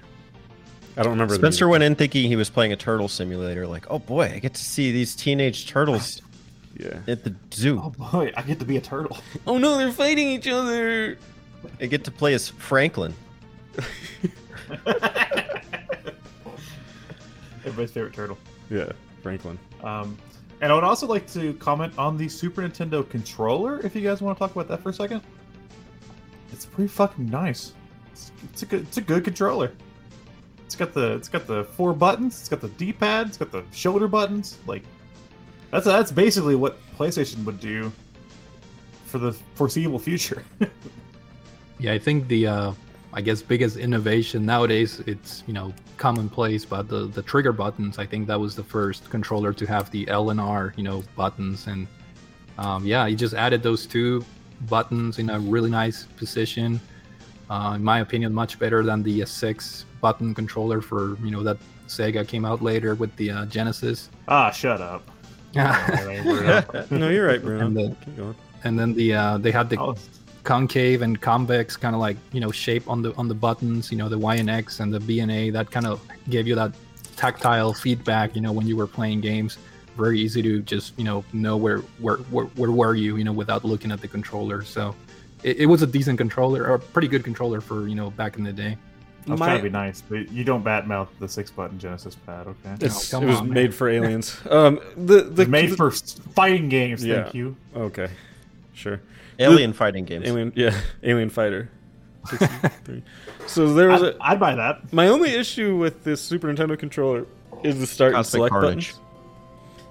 I don't remember. the Spencer music. went in thinking he was playing a turtle simulator. Like, oh boy, I get to see these teenage turtles Yeah. at the zoo. Oh boy, I get to be a turtle. Oh no, they're fighting each other. I get to play as Franklin. Everybody's favorite turtle. Yeah, Franklin. Um, and I would also like to comment on the Super Nintendo controller, if you guys want to talk about that for a second. It's pretty fucking nice. It's, it's a good, it's a good controller. It's got the, it's got the four buttons. It's got the D-pad. It's got the shoulder buttons. Like, that's that's basically what PlayStation would do for the foreseeable future. Yeah, I think the uh, I guess biggest innovation nowadays it's you know commonplace, but the the trigger buttons. I think that was the first controller to have the L and R you know buttons, and um, yeah, he just added those two buttons in a really nice position. Uh, in my opinion, much better than the uh, six button controller for you know that Sega came out later with the uh, Genesis. ah, shut up. No, you're right, Bruno. And the- Keep going. and then the uh, they had the Oh, concave and convex kind of like you know shape on the on the buttons you know the y and x and the b and a that kind of gave you that tactile feedback you know when you were playing games very easy to just you know know where where where, where were you you know without looking at the controller so it, it was a decent controller or a pretty good controller for you know back in the day I was My- trying to be nice, but you don't bat mouth the six button Genesis pad, okay? It's, come it was on, man. made for aliens. Um, the the It's made the- for fighting games, Yeah. thank you. Okay, sure. Alien fighting games. Alien, yeah, Alien Fighter. so there was I'd, a. I'd buy that. My only issue with this Super Nintendo controller is the start and Cosmic select Carnage. buttons.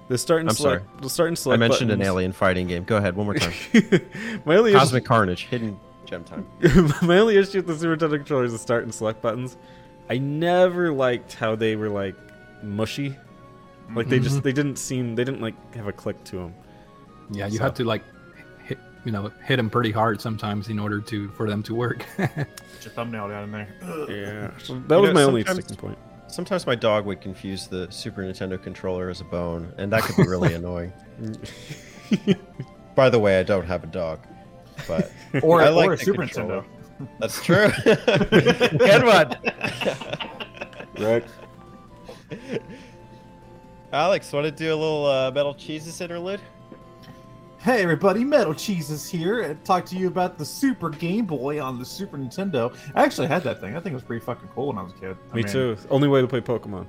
The start and I'm select. The start and select. I select. mentioned an alien fighting game. Go ahead, one more time. my only Cosmic Carnage, hidden gem time. issue, my only issue with the Super Nintendo controller is the start and select buttons. I never liked how they were like mushy. Like they just mm-hmm. they didn't seem they didn't like have a click to them. yeah you So- had to like hit you know hit them pretty hard sometimes in order to for them to work Put your thumbnail down in there. Yeah, so that was know, my only sticking point. Sometimes my dog would confuse the Super Nintendo controller as a bone, and that could be really annoying. By the way, I don't have a dog, but Or, I like or a Super controller. Nintendo. that's true. Good one. Right. Alex, want to do a little uh, metal cheeses interlude? Hey everybody, Metal Cheeses here and talk to you about the Super Game Boy on the Super Nintendo. I actually had that thing. I think it was pretty fucking cool when I was a kid. I Me mean, too. Only way to play Pokemon.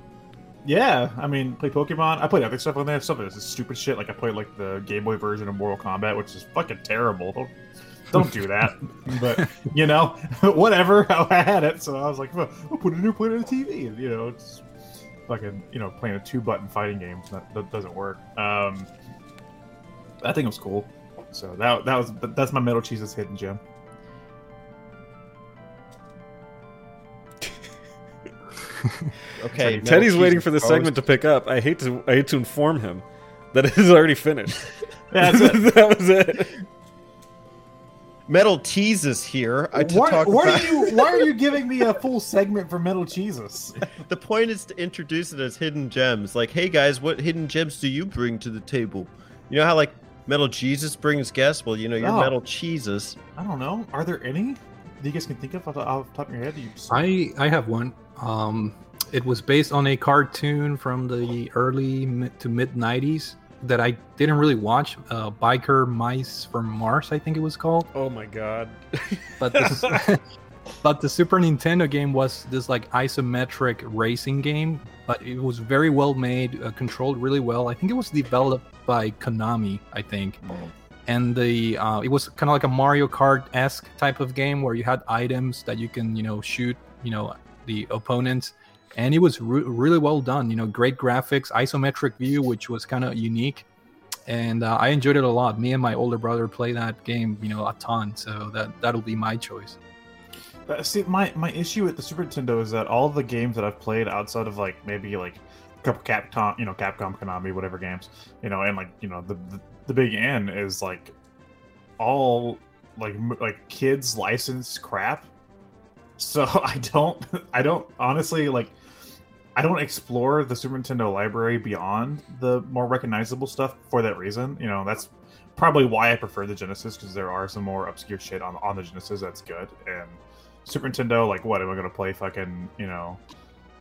Yeah, I mean, play Pokemon. I played other stuff on there. Some of this is stupid shit. Like I played like the Game Boy version of Mortal Kombat, which is fucking terrible. Don't, don't do that. but you know, whatever. I had it, so I was like, well, we'll put a new play on the TV, and you know, it's fucking you know playing a two button fighting game that, that doesn't work. Um, I think it was cool. So that that was that's my Metal Cheese's hidden gem. Okay, Metal Teddy's waiting for the segment to pick up. I hate to I hate to inform him that it is already finished. That's it. that was it. Metal teases here. I to Why, talk why about- are you why are you giving me a full segment for Metal Cheeses? the point is to introduce it as hidden gems. Like, hey guys, what hidden gems do you bring to the table? You know how like Metal Jesus brings guests? Well, you know your Oh. Metal cheeses. I don't know. Are there any that you guys can think of off the, off the top of your head? You just- I I have one. Um, it was based on a cartoon from the early mid to mid '90s that I didn't really watch. Uh, Biker Mice from Mars, I think it was called. Oh my god. But this, but the Super Nintendo game was this like isometric racing game, but it was very well made, uh, controlled really well. I think it was developed by Konami, I think. And the uh, it was kind of like a Mario Kart esque type of game where you had items that you can you know shoot you know the opponents, and it was re- really well done. You know, great graphics, isometric view, which was kind of unique, and uh, I enjoyed it a lot. Me and my older brother play that game, you know, a ton. So that that'll be my choice. Uh, see, my my issue with the Super Nintendo is that all the games that I've played outside of like maybe like a couple Capcom, you know, Capcom, Konami, whatever games, you know, and like you know the the, the big N is like all like like kids licensed crap. So I don't I don't honestly like I don't explore the Super Nintendo library beyond the more recognizable stuff for that reason. You know, that's probably why I prefer the Genesis because there are some more obscure shit on on the Genesis that's good. And Super Nintendo, like, what am I gonna play? Fucking, you know,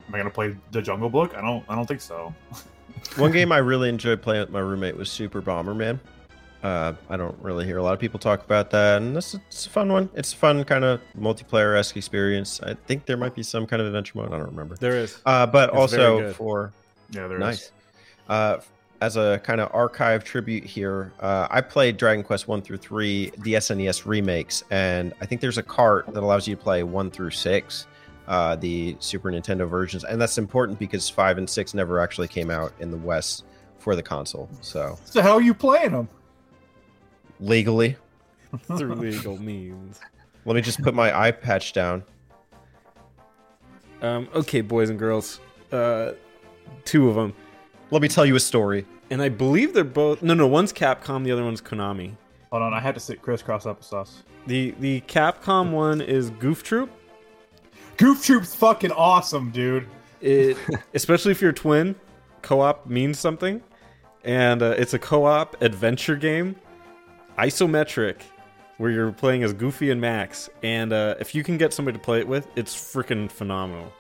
am I gonna play the Jungle Book? I don't, I don't think so. One game I really enjoyed playing with my roommate was Super Bomberman. Uh, I don't really hear a lot of people talk about that, and this is a fun one. It's a fun kind of multiplayer esque experience. I think there might be some kind of adventure mode. I don't remember. There is. Uh, but It's also for Yeah, there is. nice. Uh, as a kind of archive tribute here, uh, I played Dragon Quest one through three, the SNES remakes, and I think there's a cart that allows you to play one through six, uh, the Super Nintendo versions, and that's important because five and six never actually came out in the West for the console. So So how are you playing them? legally, Through legal means. let me just put my eye patch down. Um, okay, boys and girls. Uh, two of them. Let me tell you a story. And I believe they're both. No, no, one's Capcom, the other one's Konami. Hold on, I had to sit crisscross applesauce. The the Capcom one is Goof Troop. Goof Troop's fucking awesome, dude. It, especially if you're a twin, co-op means something, and uh, it's a co-op adventure game, isometric, where you're playing as Goofy and Max. And uh, if you can get somebody to play it with, it's freaking phenomenal.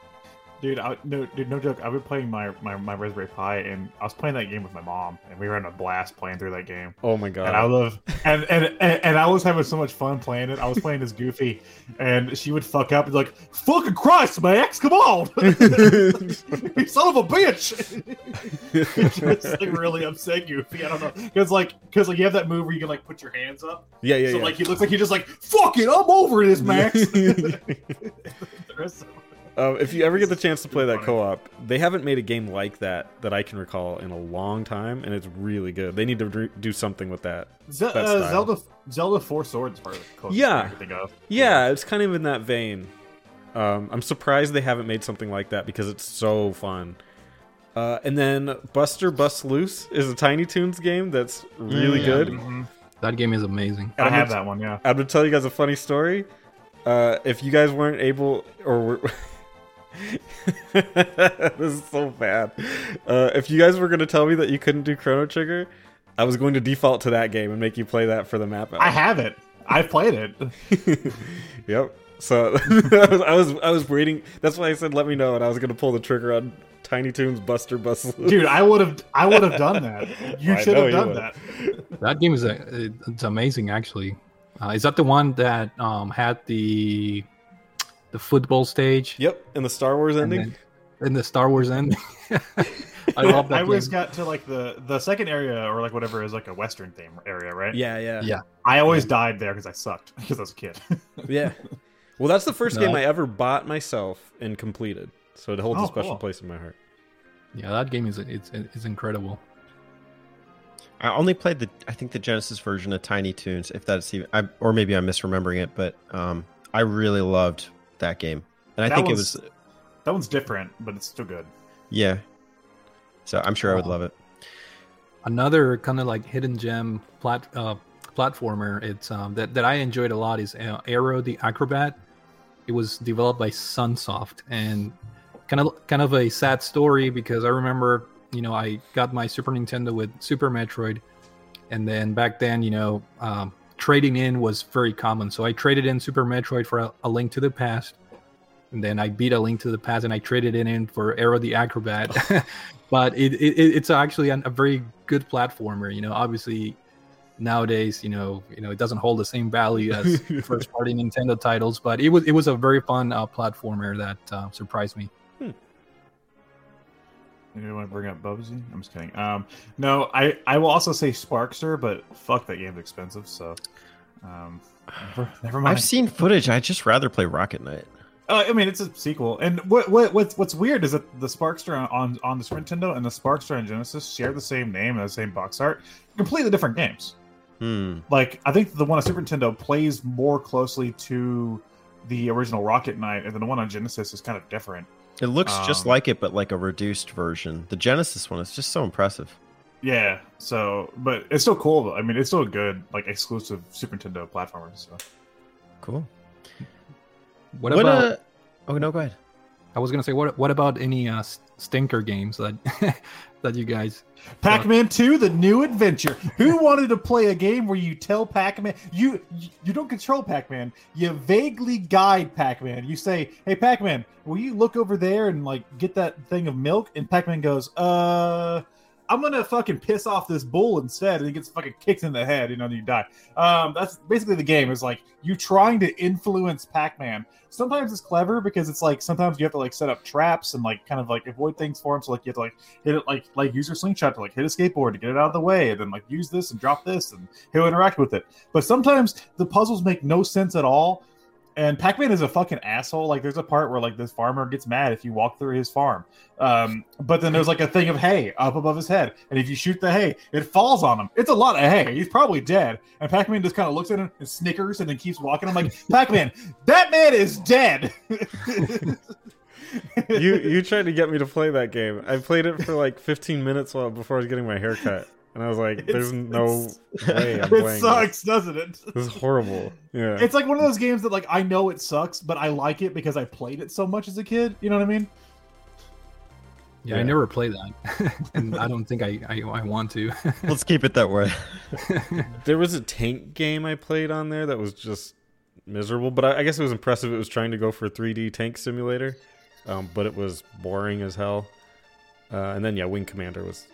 Dude, I, no, dude, no joke. I've been playing my, my my Raspberry Pi, and I was playing that game with my mom, and we were having a blast playing through that game. Oh my god! And I love, and, and and and I was having so much fun playing it. I was playing as Goofy, and she would fuck up and be like, "Fucking Christ, Max, come on, you son of a bitch!" Just like really upset Goofy. I don't know, because like because like you have that move where you can like put your hands up, yeah, yeah, so yeah. like he looks like he just like, "Fuck it, I'm over this, Max." There's- Um, if you ever get the chance to play that co-op, they haven't made a game like that that I can recall in a long time, and it's really good. They need to dr- do something with that. Ze- That uh. Zelda, Zelda Four Swords, part of the closest Yeah. thing I can think of. Yeah, it's kind of in that vein. Um, I'm surprised they haven't made something like that because it's so fun. Uh, and then Buster Bust Loose is a Tiny Toons game that's really Mm. good. Mhm. That game is amazing. I I'm have gonna- that one. Yeah. I'm gonna tell you guys a funny story. Uh, if you guys weren't able, or were, this is so bad. Uh, if you guys were gonna tell me that you couldn't do Chrono Trigger, I was going to default to that game and make you play that for the map. I have it. I've played it. yep. So I, was, I was I was waiting. That's why I said let me know, and I was gonna pull the trigger on Tiny Toons Buster Bust Loose. Dude, I would have I would have done that. You should have done would. that. That game is a, it's amazing actually. Uh, is that the one that um, had the the football stage Yep. And the Star Wars and ending. then- and the Star Wars ending? I love that I always game. got to like the the second area or like whatever is like a western theme area, right? yeah, yeah, Yeah. I always died there because I sucked because I was a kid. yeah. Well, that's the first No. game I ever bought myself and completed, so it holds Oh, a special cool. place in my heart. Yeah, that game is it's it's incredible. I only played the I think the Genesis version of Tiny Toons, if that's even, I, or maybe I'm misremembering it, but um, I really loved that game, and I That think it was that one's different, but it's still good. yeah. So I'm sure I would love it. Another kind of like hidden gem plat uh, platformer. It's um, that that I enjoyed a lot is uh, Aero the Acrobat. It was developed by Sunsoft and kind of kind of a sad story because I remember you know I got my Super Nintendo with Super Metroid, and then back then you know um, trading in was very common. So I traded in Super Metroid for a, a Link to the Past, and then I beat a Link to the Past, and I traded it in for Aero the Acrobat. but it, it it's actually an, a very good platformer. You know, obviously nowadays, you know, you know, it doesn't hold the same value as first party Nintendo titles, but it was it was a very fun uh, platformer that uh, surprised me. You want to bring up Bubsy? I'm just kidding. Um, no, I I will also say Sparkster, but fuck that game's expensive. So, um, never, never mind. I've seen footage. I'd just rather play Rocket Knight. Uh, I mean, it's a sequel, and what what what's what's weird is that the Sparkster on, on on the Super Nintendo and the Sparkster on Genesis share the same name and the same box art, completely different games. Hmm. Like I think the one on Super Nintendo plays more closely to the original Rocket Knight, and then the one on Genesis is kind of different. It looks just Um, like it, but like a reduced version. The Genesis one is just so impressive. Yeah, so but it's still cool. I mean, it's still a good like exclusive Super Nintendo platformer. So Cool. What, about? uh, oh no, go ahead. I was gonna say, what what about any uh, s- stinker games that that you guys? Pac-Man 2: The New Adventure. Who wanted to play a game where you tell Pac-Man you you don't control Pac-Man, you vaguely guide Pac-Man. You say, "Hey Pac-Man, will you look over there and like get that thing of milk?" And Pac-Man goes, "Uh, I'm gonna fucking piss off this bull instead," and he gets fucking kicked in the head, you know, and you die. Um, that's basically the game. Is like you trying to influence Pac-Man. Sometimes it's clever because it's like sometimes you have to like set up traps and like kind of like avoid things for him. So like you have to like hit it like like use your slingshot to like hit a skateboard to get it out of the way, and then like use this and drop this, and he'll interact with it. But sometimes the puzzles make no sense at all. And Pac-Man is a fucking asshole. Like there's a part where like this farmer gets mad if you walk through his farm. Um, but then there's like a thing of hay up above his head, and if you shoot the hay, it falls on him. It's a lot of hay. He's probably dead. And Pac-Man just kind of looks at him and snickers, and then keeps walking. I'm like, Pac-Man, that man is dead. you you tried to get me to play that game. I played it for like 15 minutes while before I was getting my hair cut, and I was like, "There's It's- no it's- way I'm it playing sucks, doesn't it? this. This is horrible." Yeah, It's like one of those games that like I know it sucks, but I like it because I played it so much as a kid. You know what I mean? Yeah, Yeah. I never played that, and I don't think I I, I want to. Let's keep it that way. there was a tank game I played on there that was just miserable, but I, I guess it was impressive. It was trying to go for 3D tank simulator, um, but it was boring as hell. Uh, and then yeah, Wing Commander was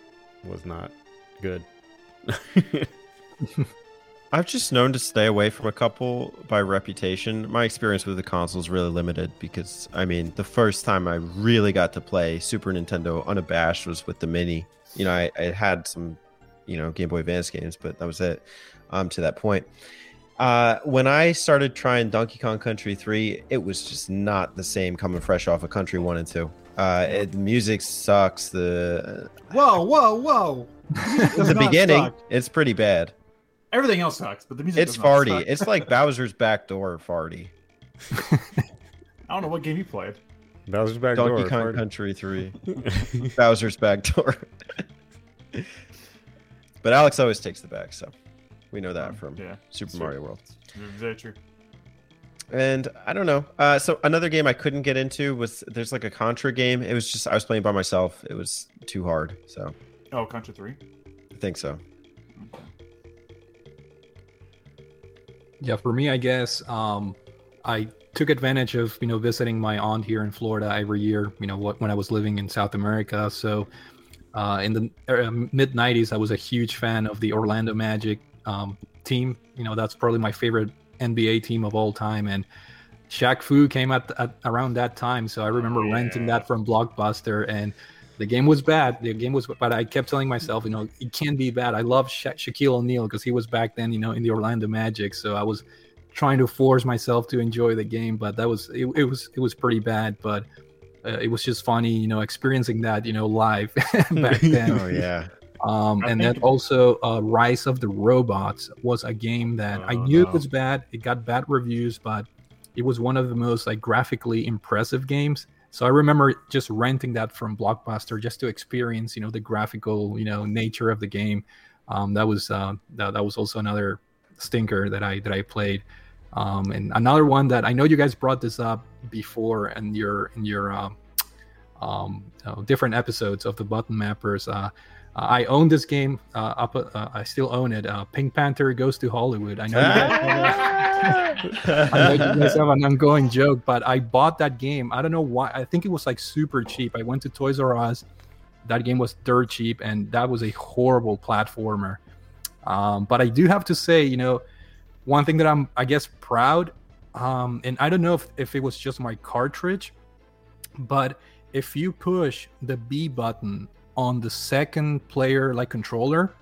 was not good. I've just known to stay away from a couple by reputation. My experience with the console is really limited because, I mean, the first time I really got to play Super Nintendo unabashed was with the Mini. You know, I, I had some, you know, Game Boy Advance games, but that was it um, to that point. Uh, when I started trying Donkey Kong Country 3, it was just not the same coming fresh off of Country 1 and 2. Uh, it, the music sucks. The Whoa, whoa, whoa! The beginning, it's pretty bad. everything else sucks, but the music. It's farty. suck. It's like Bowser's backdoor farty. I don't know what game you played. Bowser's Back Donkey Door, Kong party. Country 3. Bowser's backdoor. but Alex always takes the back, so we know that from Yeah, Super Super- Mario World. very true. And I don't know. Uh, so another game I couldn't get into was there's like a Contra game. It was just I was playing by myself. It was too hard. So Oh, Contra Three. I think so. Yeah, for me, I guess um, I took advantage of you know visiting my aunt here in Florida every year. You know, what when I was living in South America. So uh, in the uh, mid '90s, I was a huge fan of the Orlando Magic um, team. You know, that's probably my favorite NBA team of all time. And Shaq Fu came at, at around that time, so I remember renting that from Blockbuster and. The game was bad. The game was, but I kept telling myself, you know, it can be bad. I love Sha- Shaquille O'Neal because he was back then, you know, in the Orlando Magic. So I was trying to force myself to enjoy the game, but that was it, it was it was pretty bad. But uh, it was just funny, you know, experiencing that, you know, live back then. Oh yeah. Um, and then also, uh, Rise of the Robots was a game that I Oh, knew no. it was bad. It got bad reviews, but it was one of the most like graphically impressive games. So I remember just renting that from Blockbuster just to experience, you know, the graphical, you know, nature of the game. Um, that was uh, that, that was also another stinker that I that I played. Um, and another one that I know you guys brought this up before in your in your um, um, uh, different episodes of the button mappers. Uh, uh, I own this game. Uh, up, uh, I still own it. Uh, Pink Panther goes to Hollywood. I know. You guys, I know you have an ongoing joke, but I bought that game. I don't know why. I think it was like super cheap. I went to Toys R Us. That game was dirt cheap, and that was a horrible platformer. Um, but I do have to say, you know, one thing that I'm, I guess, proud. Um, and I don't know if, if it was just my cartridge, but if you push the B button on the second player like controller,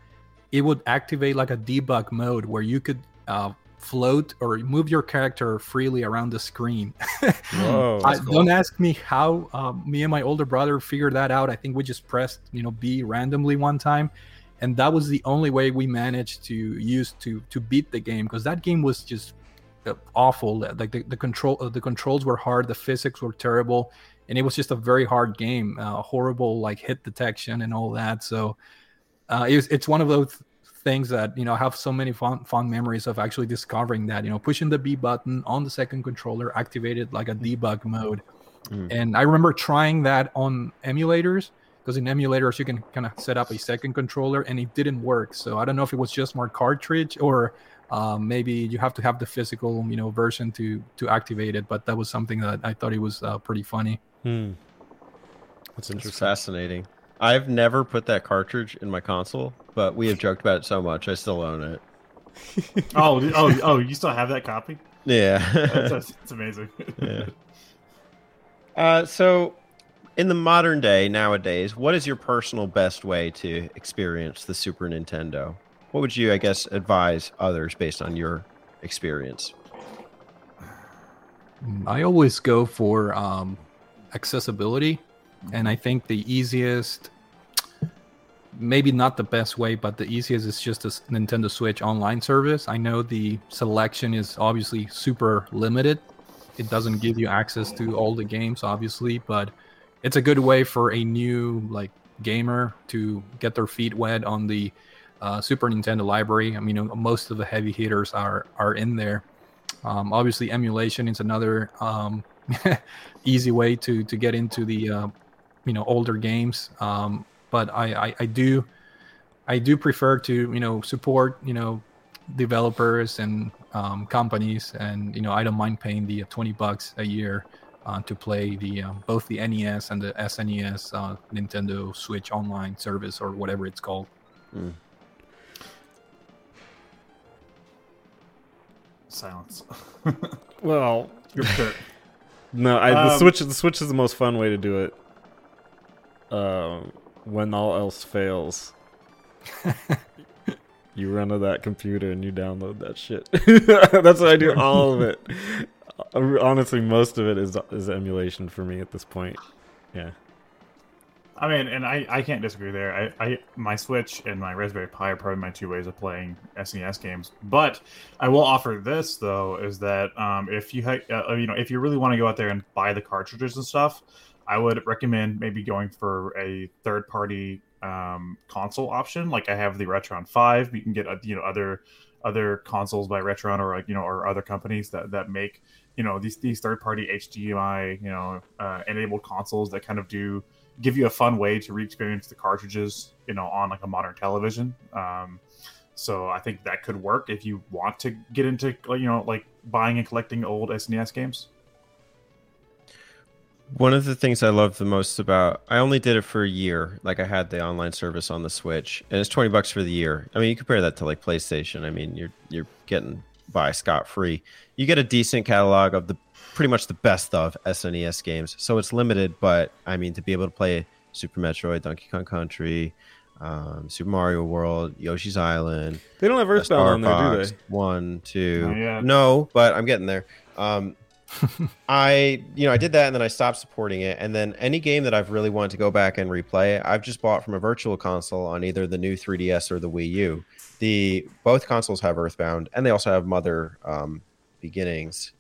it would activate like a debug mode where you could uh, float or move your character freely around the screen. Whoa. I, Don't ask me how um, me and my older brother figured that out. I think we just pressed, you know, B randomly one time, and that was the only way we managed to use to to beat the game because that game was just uh, awful. Like the, the control, uh, the controls were hard, the physics were terrible, and it was just a very hard game. Uh, horrible like hit detection and all that. So uh, it's it's one of those things that you know have so many fun fond memories of actually discovering that you know pushing the B button on the second controller activated like a debug mode, Mm. and I remember trying that on emulators because in emulators you can kind of set up a second controller and it didn't work. So I don't know if it was just more cartridge or um, maybe you have to have the physical you know version to to activate it. But that was something that I thought it was uh, pretty funny. Hmm. That's It's interesting. fascinating. I've never put that cartridge in my console, but we have joked about it so much. I still own it. oh, oh, oh! You still have that copy? Yeah. That's, that's, that's amazing. yeah. Uh, so, in the modern day, nowadays, what is your personal best way to experience the Super Nintendo? What would you, I guess, advise others based on your experience? I always go for um, accessibility, and I think the easiest, maybe not the best way, but the easiest is just a Nintendo Switch online service. I know the selection is obviously super limited. It doesn't give you access to all the games, obviously, but it's a good way for a new like gamer to get their feet wet on the uh, Super Nintendo library. I mean, most of the heavy hitters are are in there. Um, obviously, emulation is another um, easy way to to get into the uh, you know older games. Um, but I, I I do I do prefer to you know support you know developers and um, companies, and you know I don't mind paying the uh, twenty bucks a year. Uh, to play the um, both the NES and the SNES uh, Nintendo Switch online service or whatever it's called. Silence. Well, You're Kurt. no, I, the Um, switch. The switch is the most fun way to do it. When all else fails, you run to that computer and you download that shit. That's what I do. All of it. Honestly, most of it is is emulation for me at this point. Yeah. I mean, and I, I can't disagree there. I, I my Switch and my Raspberry Pi are probably my two ways of playing SNES games. But I will offer this though is that um, if you ha- uh, you know if you really want to go out there and buy the cartridges and stuff, I would recommend maybe going for a third party um, console option. Like I have the Retron Five. You can get uh, you know other other consoles by Retron or like you know or other companies that that make you know these these third party HDMI you know uh, enabled consoles that kind of do give you a fun way to re-experience the cartridges you know on like a modern television um so i think that could work if you want to get into you know like buying and collecting old snes games One of the things I love the most about I only did it for a year. Like I had the online service on the Switch, and it's twenty bucks for the year. I mean, you compare that to like PlayStation. I mean, you're you're getting by scot free. You get a decent catalog of the pretty much the best of SNES games. So it's limited, but I mean, to be able to play Super Metroid, Donkey Kong Country, um, Super Mario World, Yoshi's Island, They don't have uh, Earthbound on there, do Fox, they? One, two. Not yet. No, but I'm getting there. Um, I, you know, I did that and then I stopped supporting it. And then any game that I've really wanted to go back and replay, I've just bought from a virtual console on either the new 3DS or the Wii U. The both consoles have Earthbound, and they also have Mother um, Beginnings.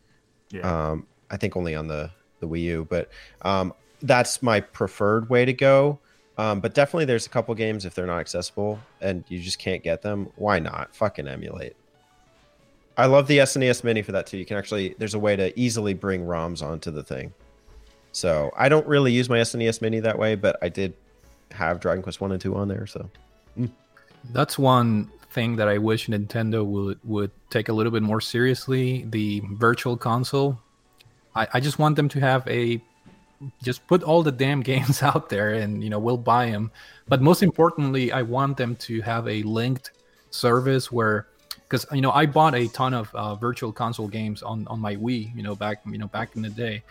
yeah Um, I think only on the the Wii U, but um, that's my preferred way to go. Um, but definitely, there's a couple games if they're not accessible and you just can't get them. Why not? Fucking emulate. I love the SNES Mini for that too. You can actually there's a way to easily bring ROMs onto the thing. So I don't really use my SNES Mini that way, but I did have Dragon Quest One and Two on there. So hmm. That's one thing that I wish Nintendo would would take a little bit more seriously. The virtual console. I, I just want them to have a just put all the damn games out there and you know we'll buy them. But most importantly, I want them to have a linked service where because you know I bought a ton of uh, virtual console games on on my Wii, you know back you know back in the day.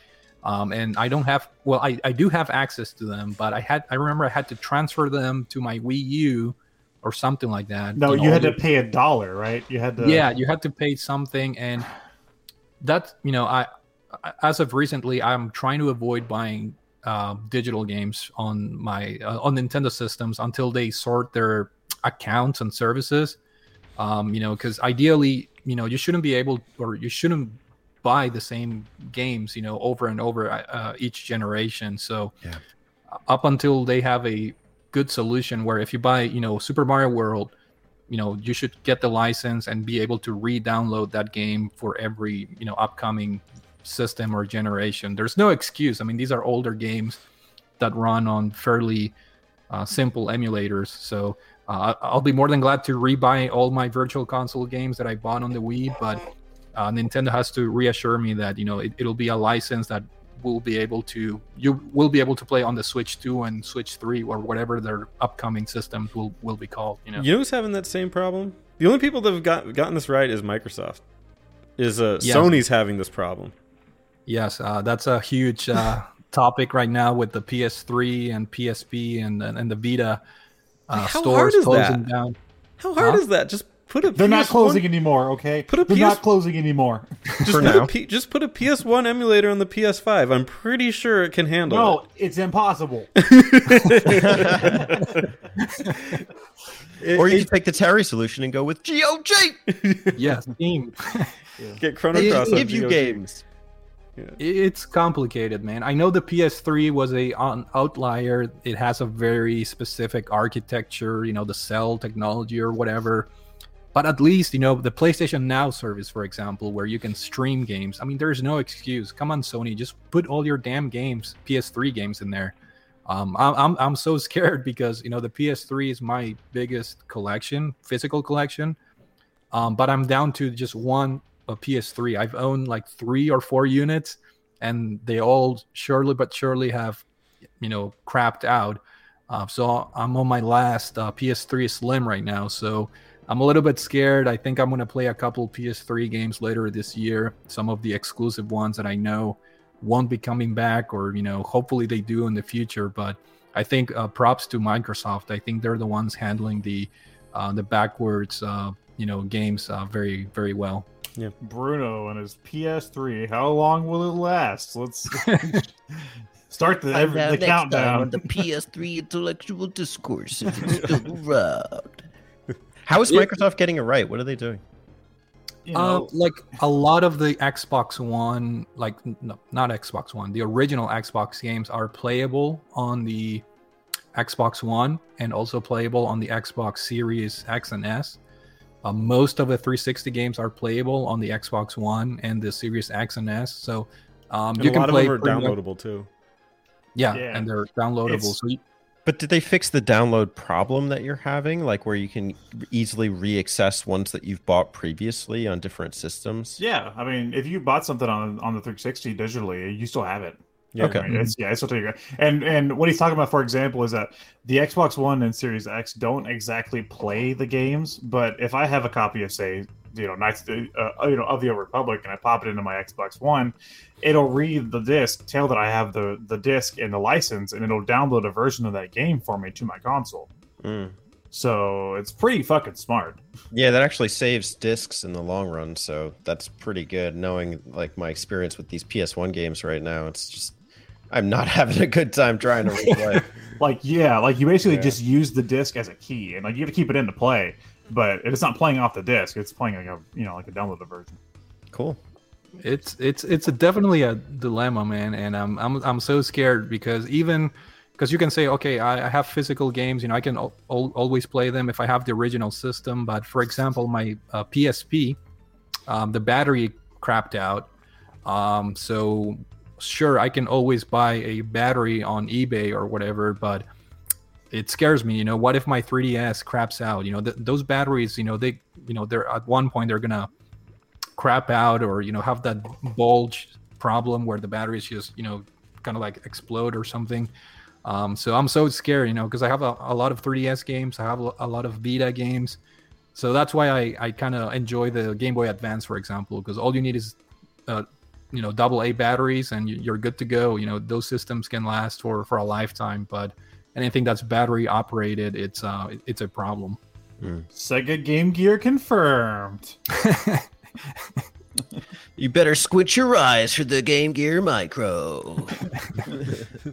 Um, and I don't have well, I, I do have access to them, but I had I remember I had to transfer them to my Wii U or something like that. No, you, know, had to pay a dollar, right? You had to. yeah you had to pay something and that you know i as of recently i'm trying to avoid buying uh, digital games on my uh, on nintendo systems until they sort their accounts and services um, you know because ideally you know you shouldn't be able or you shouldn't buy the same games you know over and over uh, each generation. So Yeah. up until they have a good solution where if you buy you know super mario world you know you should get the license and be able to re-download that game for every you know upcoming system or generation. There's no excuse. I mean these are older games that run on fairly uh, simple emulators. So uh, i'll be more than glad to rebuy all my virtual console games that i bought on the wii but uh, nintendo has to reassure me that you know it, it'll be a license that will be able to you will be able to play on the switch 2 and switch 3 or whatever their upcoming systems will will be called you know You know who's having that same problem? The only people that have got, gotten this right is Microsoft. Is uh, Yes. Sony's having this problem? Yes, uh, that's a huge uh, topic right now with the PS3 and PSP and and, and the Vita uh, How stores hard is closing that? down. How hard Huh? is that? Just put a. They're not PS1 closing anymore, okay? Put a They're PS not closing anymore. Just For put now. A P, just put a PS1 emulator on the PS5. I'm pretty sure it can handle no, it's impossible. or you could take the Terry solution and go with GOG. Yes, Steam. it. Get Chrono Cross on Give you GOG. Games. It's complicated, man. I know the PS3 was a an outlier. It has a very specific architecture, you know, the cell technology or whatever. But at least, you know, the PlayStation Now service, for example, where you can stream games. I mean, there's no excuse. Come on, Sony, just put all your damn games, PS3 games, in there. Um, I'm, I'm I'm so scared because you know the PS3 is my biggest collection, physical collection. Um, but I'm down to just one a PS3. I've owned like three or four units, and they all surely but surely have, you know, crapped out. Uh, so I'm on my last uh, PS3 Slim right now. So I'm a little bit scared. I think I'm gonna play a couple PS3 games later this year. Some of the exclusive ones that I know won't be coming back, or you know, hopefully they do in the future. But I think uh, props to Microsoft. I think they're the ones handling the uh, the backwards, uh, you know, games uh, very very well. Bruno and his PS3. How long will it last? Let's start the, every, the countdown. the PS3 intellectual discourse if it's still around. How is Microsoft getting it right? What are they doing? You Uh, like a lot of the Xbox One, like no, not Xbox One, the original Xbox games are playable on the Xbox One and also playable on the Xbox Series X and S. Uh, most of the 360 games are playable on the Xbox One and the Series X and S. So um, And you a can lot of them are pretty much- downloadable too. yeah, Yeah. and they're downloadable. So you, But did they fix the download problem that you're having, like where you can easily re-access ones that you've bought previously on different systems? yeah, I mean, if you bought something on on the 360 digitally, you still have it. Yeah. Okay. Right? It's, yeah, it's still take And and what he's talking about, for example, is that the Xbox One and Series X don't exactly play the games. But if I have a copy of, say, you know, Knights, uh, you know, of the Old Republic, and I pop it into my Xbox One, it'll read the disc, tell that I have the the disc and the license, and it'll download a version of that game for me to my console. Mm. So it's pretty fucking smart. Yeah, that actually saves discs in the long run, so that's pretty good. Knowing like my experience with these PS1 games right now, it's just I'm not having a good time trying to replay. Like yeah, like you basically Yeah. just use the disc as a key, and like you have to keep it in into play, but it's not playing off the disc; it's playing like a you know like a downloaded version. cool. it's it's it's a definitely a dilemma man and i'm i'm, I'm so scared because even because you can say okay I, I have physical games you know i can al- al- always play them if i have the original system but for example my uh, psp um, the battery crapped out um, so sure i can always buy a battery on ebay or whatever but it scares me you know what if my 3ds craps out? You know th- those batteries you know they you know they're at one point they're gonna crap out or you know have that bulge problem where the batteries just you know kind of like explode or something. Um, so i'm so scared you know because i have a, a lot of 3ds games i have a lot of vita games. So that's why i, I kind of enjoy the game boy advance for example because all you need is uh, you know double a batteries and you- you're good to go you know those systems can last for for a lifetime but anything that's battery operated it's uh it's a problem Sega Game Gear confirmed. You better squint your eyes for the Game Gear Micro.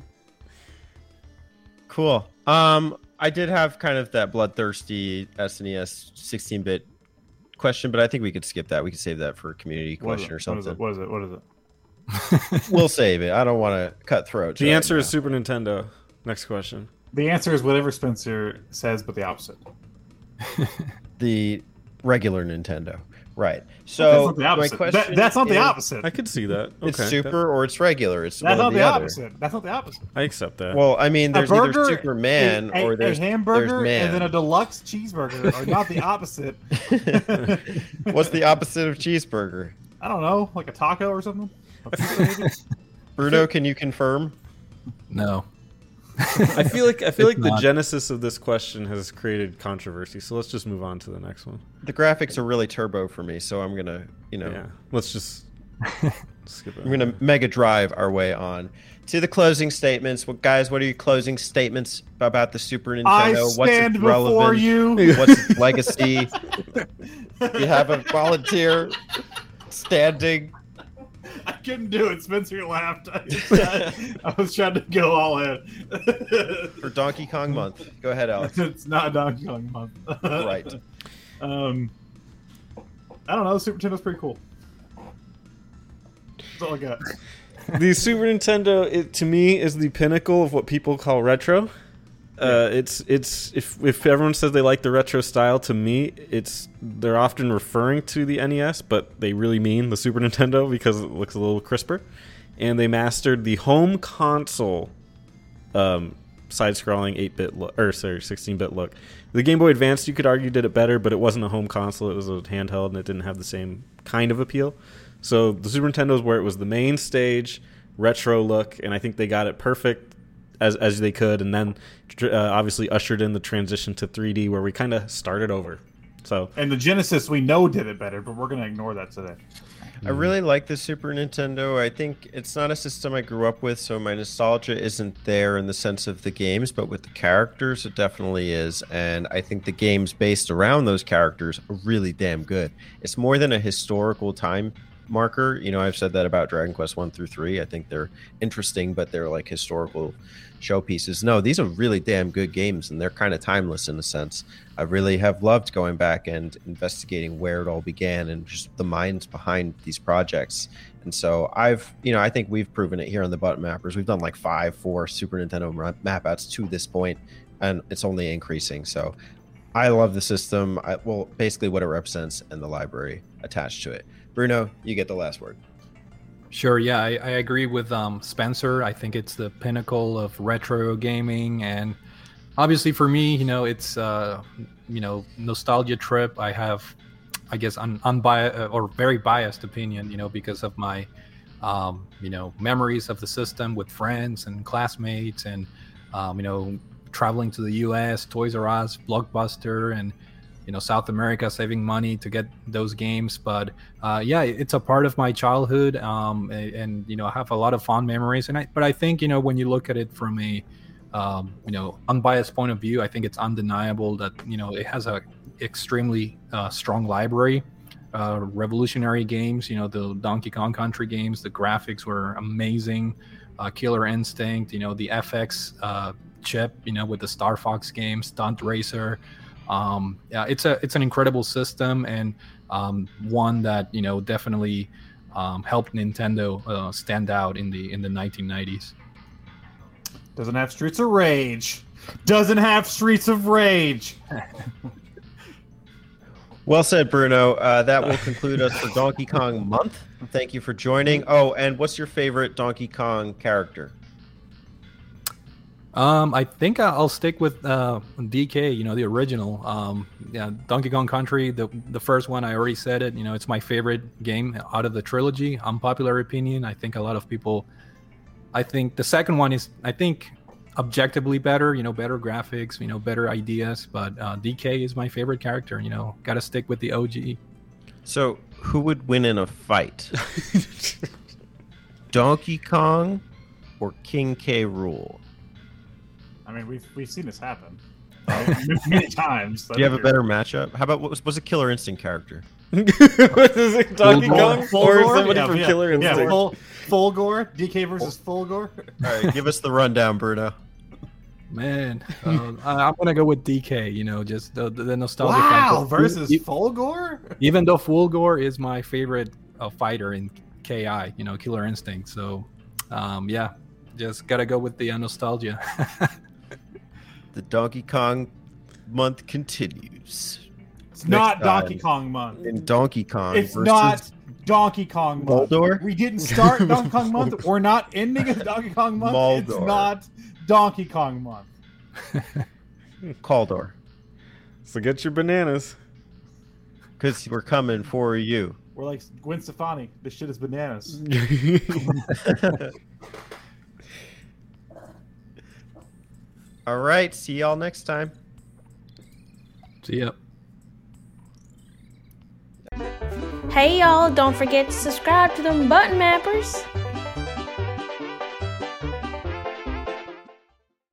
Cool. Um, I did have kind of that bloodthirsty SNES 16-bit question, but I think we could skip that. We could save that for a community What is question or it? What is something. it? What is it? What is it? we'll save it. I don't want to cut throats. The right answer now. is Super Nintendo. Next question. The answer is whatever Spencer says, but the opposite. the regular Nintendo. Right. that's So not the my opposite. question That- that's not the is- opposite. I could see that. It's Okay. super or it's regular. It's That's not the, the other. opposite. That's not the opposite. I accept that. Well, I mean, there's a either burger, Superman a, or there's a hamburger, there's man. and then a deluxe cheeseburger are not the opposite. What's the opposite of cheeseburger? I don't know, like a taco or something. A pizza, maybe? Bruno, can you confirm? No. I feel like I feel It's like the genesis of this question has created controversy. So let's just move on to the next one. The graphics are really turbo for me, so I'm gonna, you know, Yeah. Let's just skip it. I'm gonna mega drive our way on to the closing statements. What guys? What are your closing statements about the Super Nintendo? I What's stand its before relevance? you. What's its legacy? you have a volunteer standing. I couldn't do it. Spencer laughed. I, I was trying to go all in. for Donkey Kong Month. Go ahead, Alex. it's not Donkey Kong month. Right. Um, I don't know. Super Nintendo's pretty cool. That's all I got. the Super Nintendo, it, to me, is the pinnacle of what people call retro. Uh, it's it's if if everyone says they like the retro style, to me, it's they're often referring to the NES, but they really mean the Super Nintendo because it looks a little crisper. And they mastered the home console um, side-scrolling 8-bit look, or sorry, 16-bit look. The Game Boy Advance, you could argue, did it better, but it wasn't a home console; it was a handheld, and it didn't have the same kind of appeal. So the Super Nintendo is where it was the main stage, retro look, and I think they got it perfect as as they could, and then uh, obviously ushered in the transition to 3D, where we kind of started over. So And the Genesis we know did it better, but we're gonna ignore that today. I really like the Super Nintendo. I think it's not a system I grew up with, so my nostalgia isn't there in the sense of the games, but with the characters, it definitely is. And I think the games based around those characters are really damn good. It's more than a historical time marker. You know, I've said that about Dragon Quest 1 through 3. I think they're interesting, but they're like historical showpieces. No, these are really damn good games, and they're kind of timeless in a sense. I really have loved going back and investigating where it all began and just the minds behind these projects. And so I've, you know, I think we've proven it here on the button mappers. We've done like five, four Super Nintendo ma- map outs to this point, and it's only increasing. So I love the system. I, well, basically what it represents and the library attached to it. Bruno, you get the last word. Sure, yeah, I, I agree with um, Spencer. I think it's the pinnacle of retro gaming, and obviously for me, you know, it's uh, you know nostalgia trip. I have, I guess, un- unbiased or very biased opinion, you know, because of my, um, you know, memories of the system with friends and classmates, and um, you know, traveling to the U.S., Toys R Us, Blockbuster, and you know South America, saving money to get those games. But uh, yeah, it's a part of my childhood, um, and, and you know I have a lot of fond memories. And I, but I think you know when you look at it from a um, you know unbiased point of view, I think it's undeniable that you know it has a extremely uh, strong library. Uh, revolutionary games, you know the Donkey Kong Country games. The graphics were amazing. Uh, Killer Instinct, you know the FX uh, chip, you know with the Star Fox game, Stunt Racer. Um, yeah, it's a it's an incredible system and um, one that you know definitely um, helped Nintendo uh, stand out in the in the 1990s. Doesn't have Streets of Rage. Doesn't have Streets of Rage. Well said, Bruno. Uh, that will conclude us for Donkey Kong Month. Thank you for joining. Oh, and what's your favorite Donkey Kong character? Um, I think I'll stick with uh, DK. You know, the original. Um, yeah, Donkey Kong Country, the the first one. I already said it. You know, it's my favorite game out of the trilogy. Unpopular opinion. I think a lot of people. I think the second one is. I think objectively better. You know, better graphics. You know, better ideas. But uh, DK is my favorite character. You know, got to stick with the OG. So, who would win in a fight? Donkey Kong or King K. Rool? I mean, we've we've seen this happen. many times. Do you have a better matchup? How about what was, was a Killer Instinct character? what is it, Donkey Full Kong gore. Full or gore? somebody Yeah, from yeah, Killer Yeah, Instinct? full, Fulgore. DK versus Fulgore. All right, give us the rundown, Bruno. Man, uh, I- I'm gonna go with DK. You know, just the the, the nostalgia. Wow, factor. versus E- Fulgore. even though Fulgore is my favorite uh, fighter in KI, you know, Killer Instinct. So, um, yeah, just gotta go with the uh, nostalgia. The Donkey Kong month continues. It's not Donkey. Kong month. In Donkey Kong It's versus not Donkey Kong month. Moldor? We didn't start Donkey Kong month. We're not ending a Donkey Kong month. It's not Donkey Kong month. Caldor. So get your bananas. Because we're coming for you. We're like Gwen Stefani. This shit is bananas. All right, see y'all next time. See ya. Hey y'all, don't forget to subscribe to them button mappers.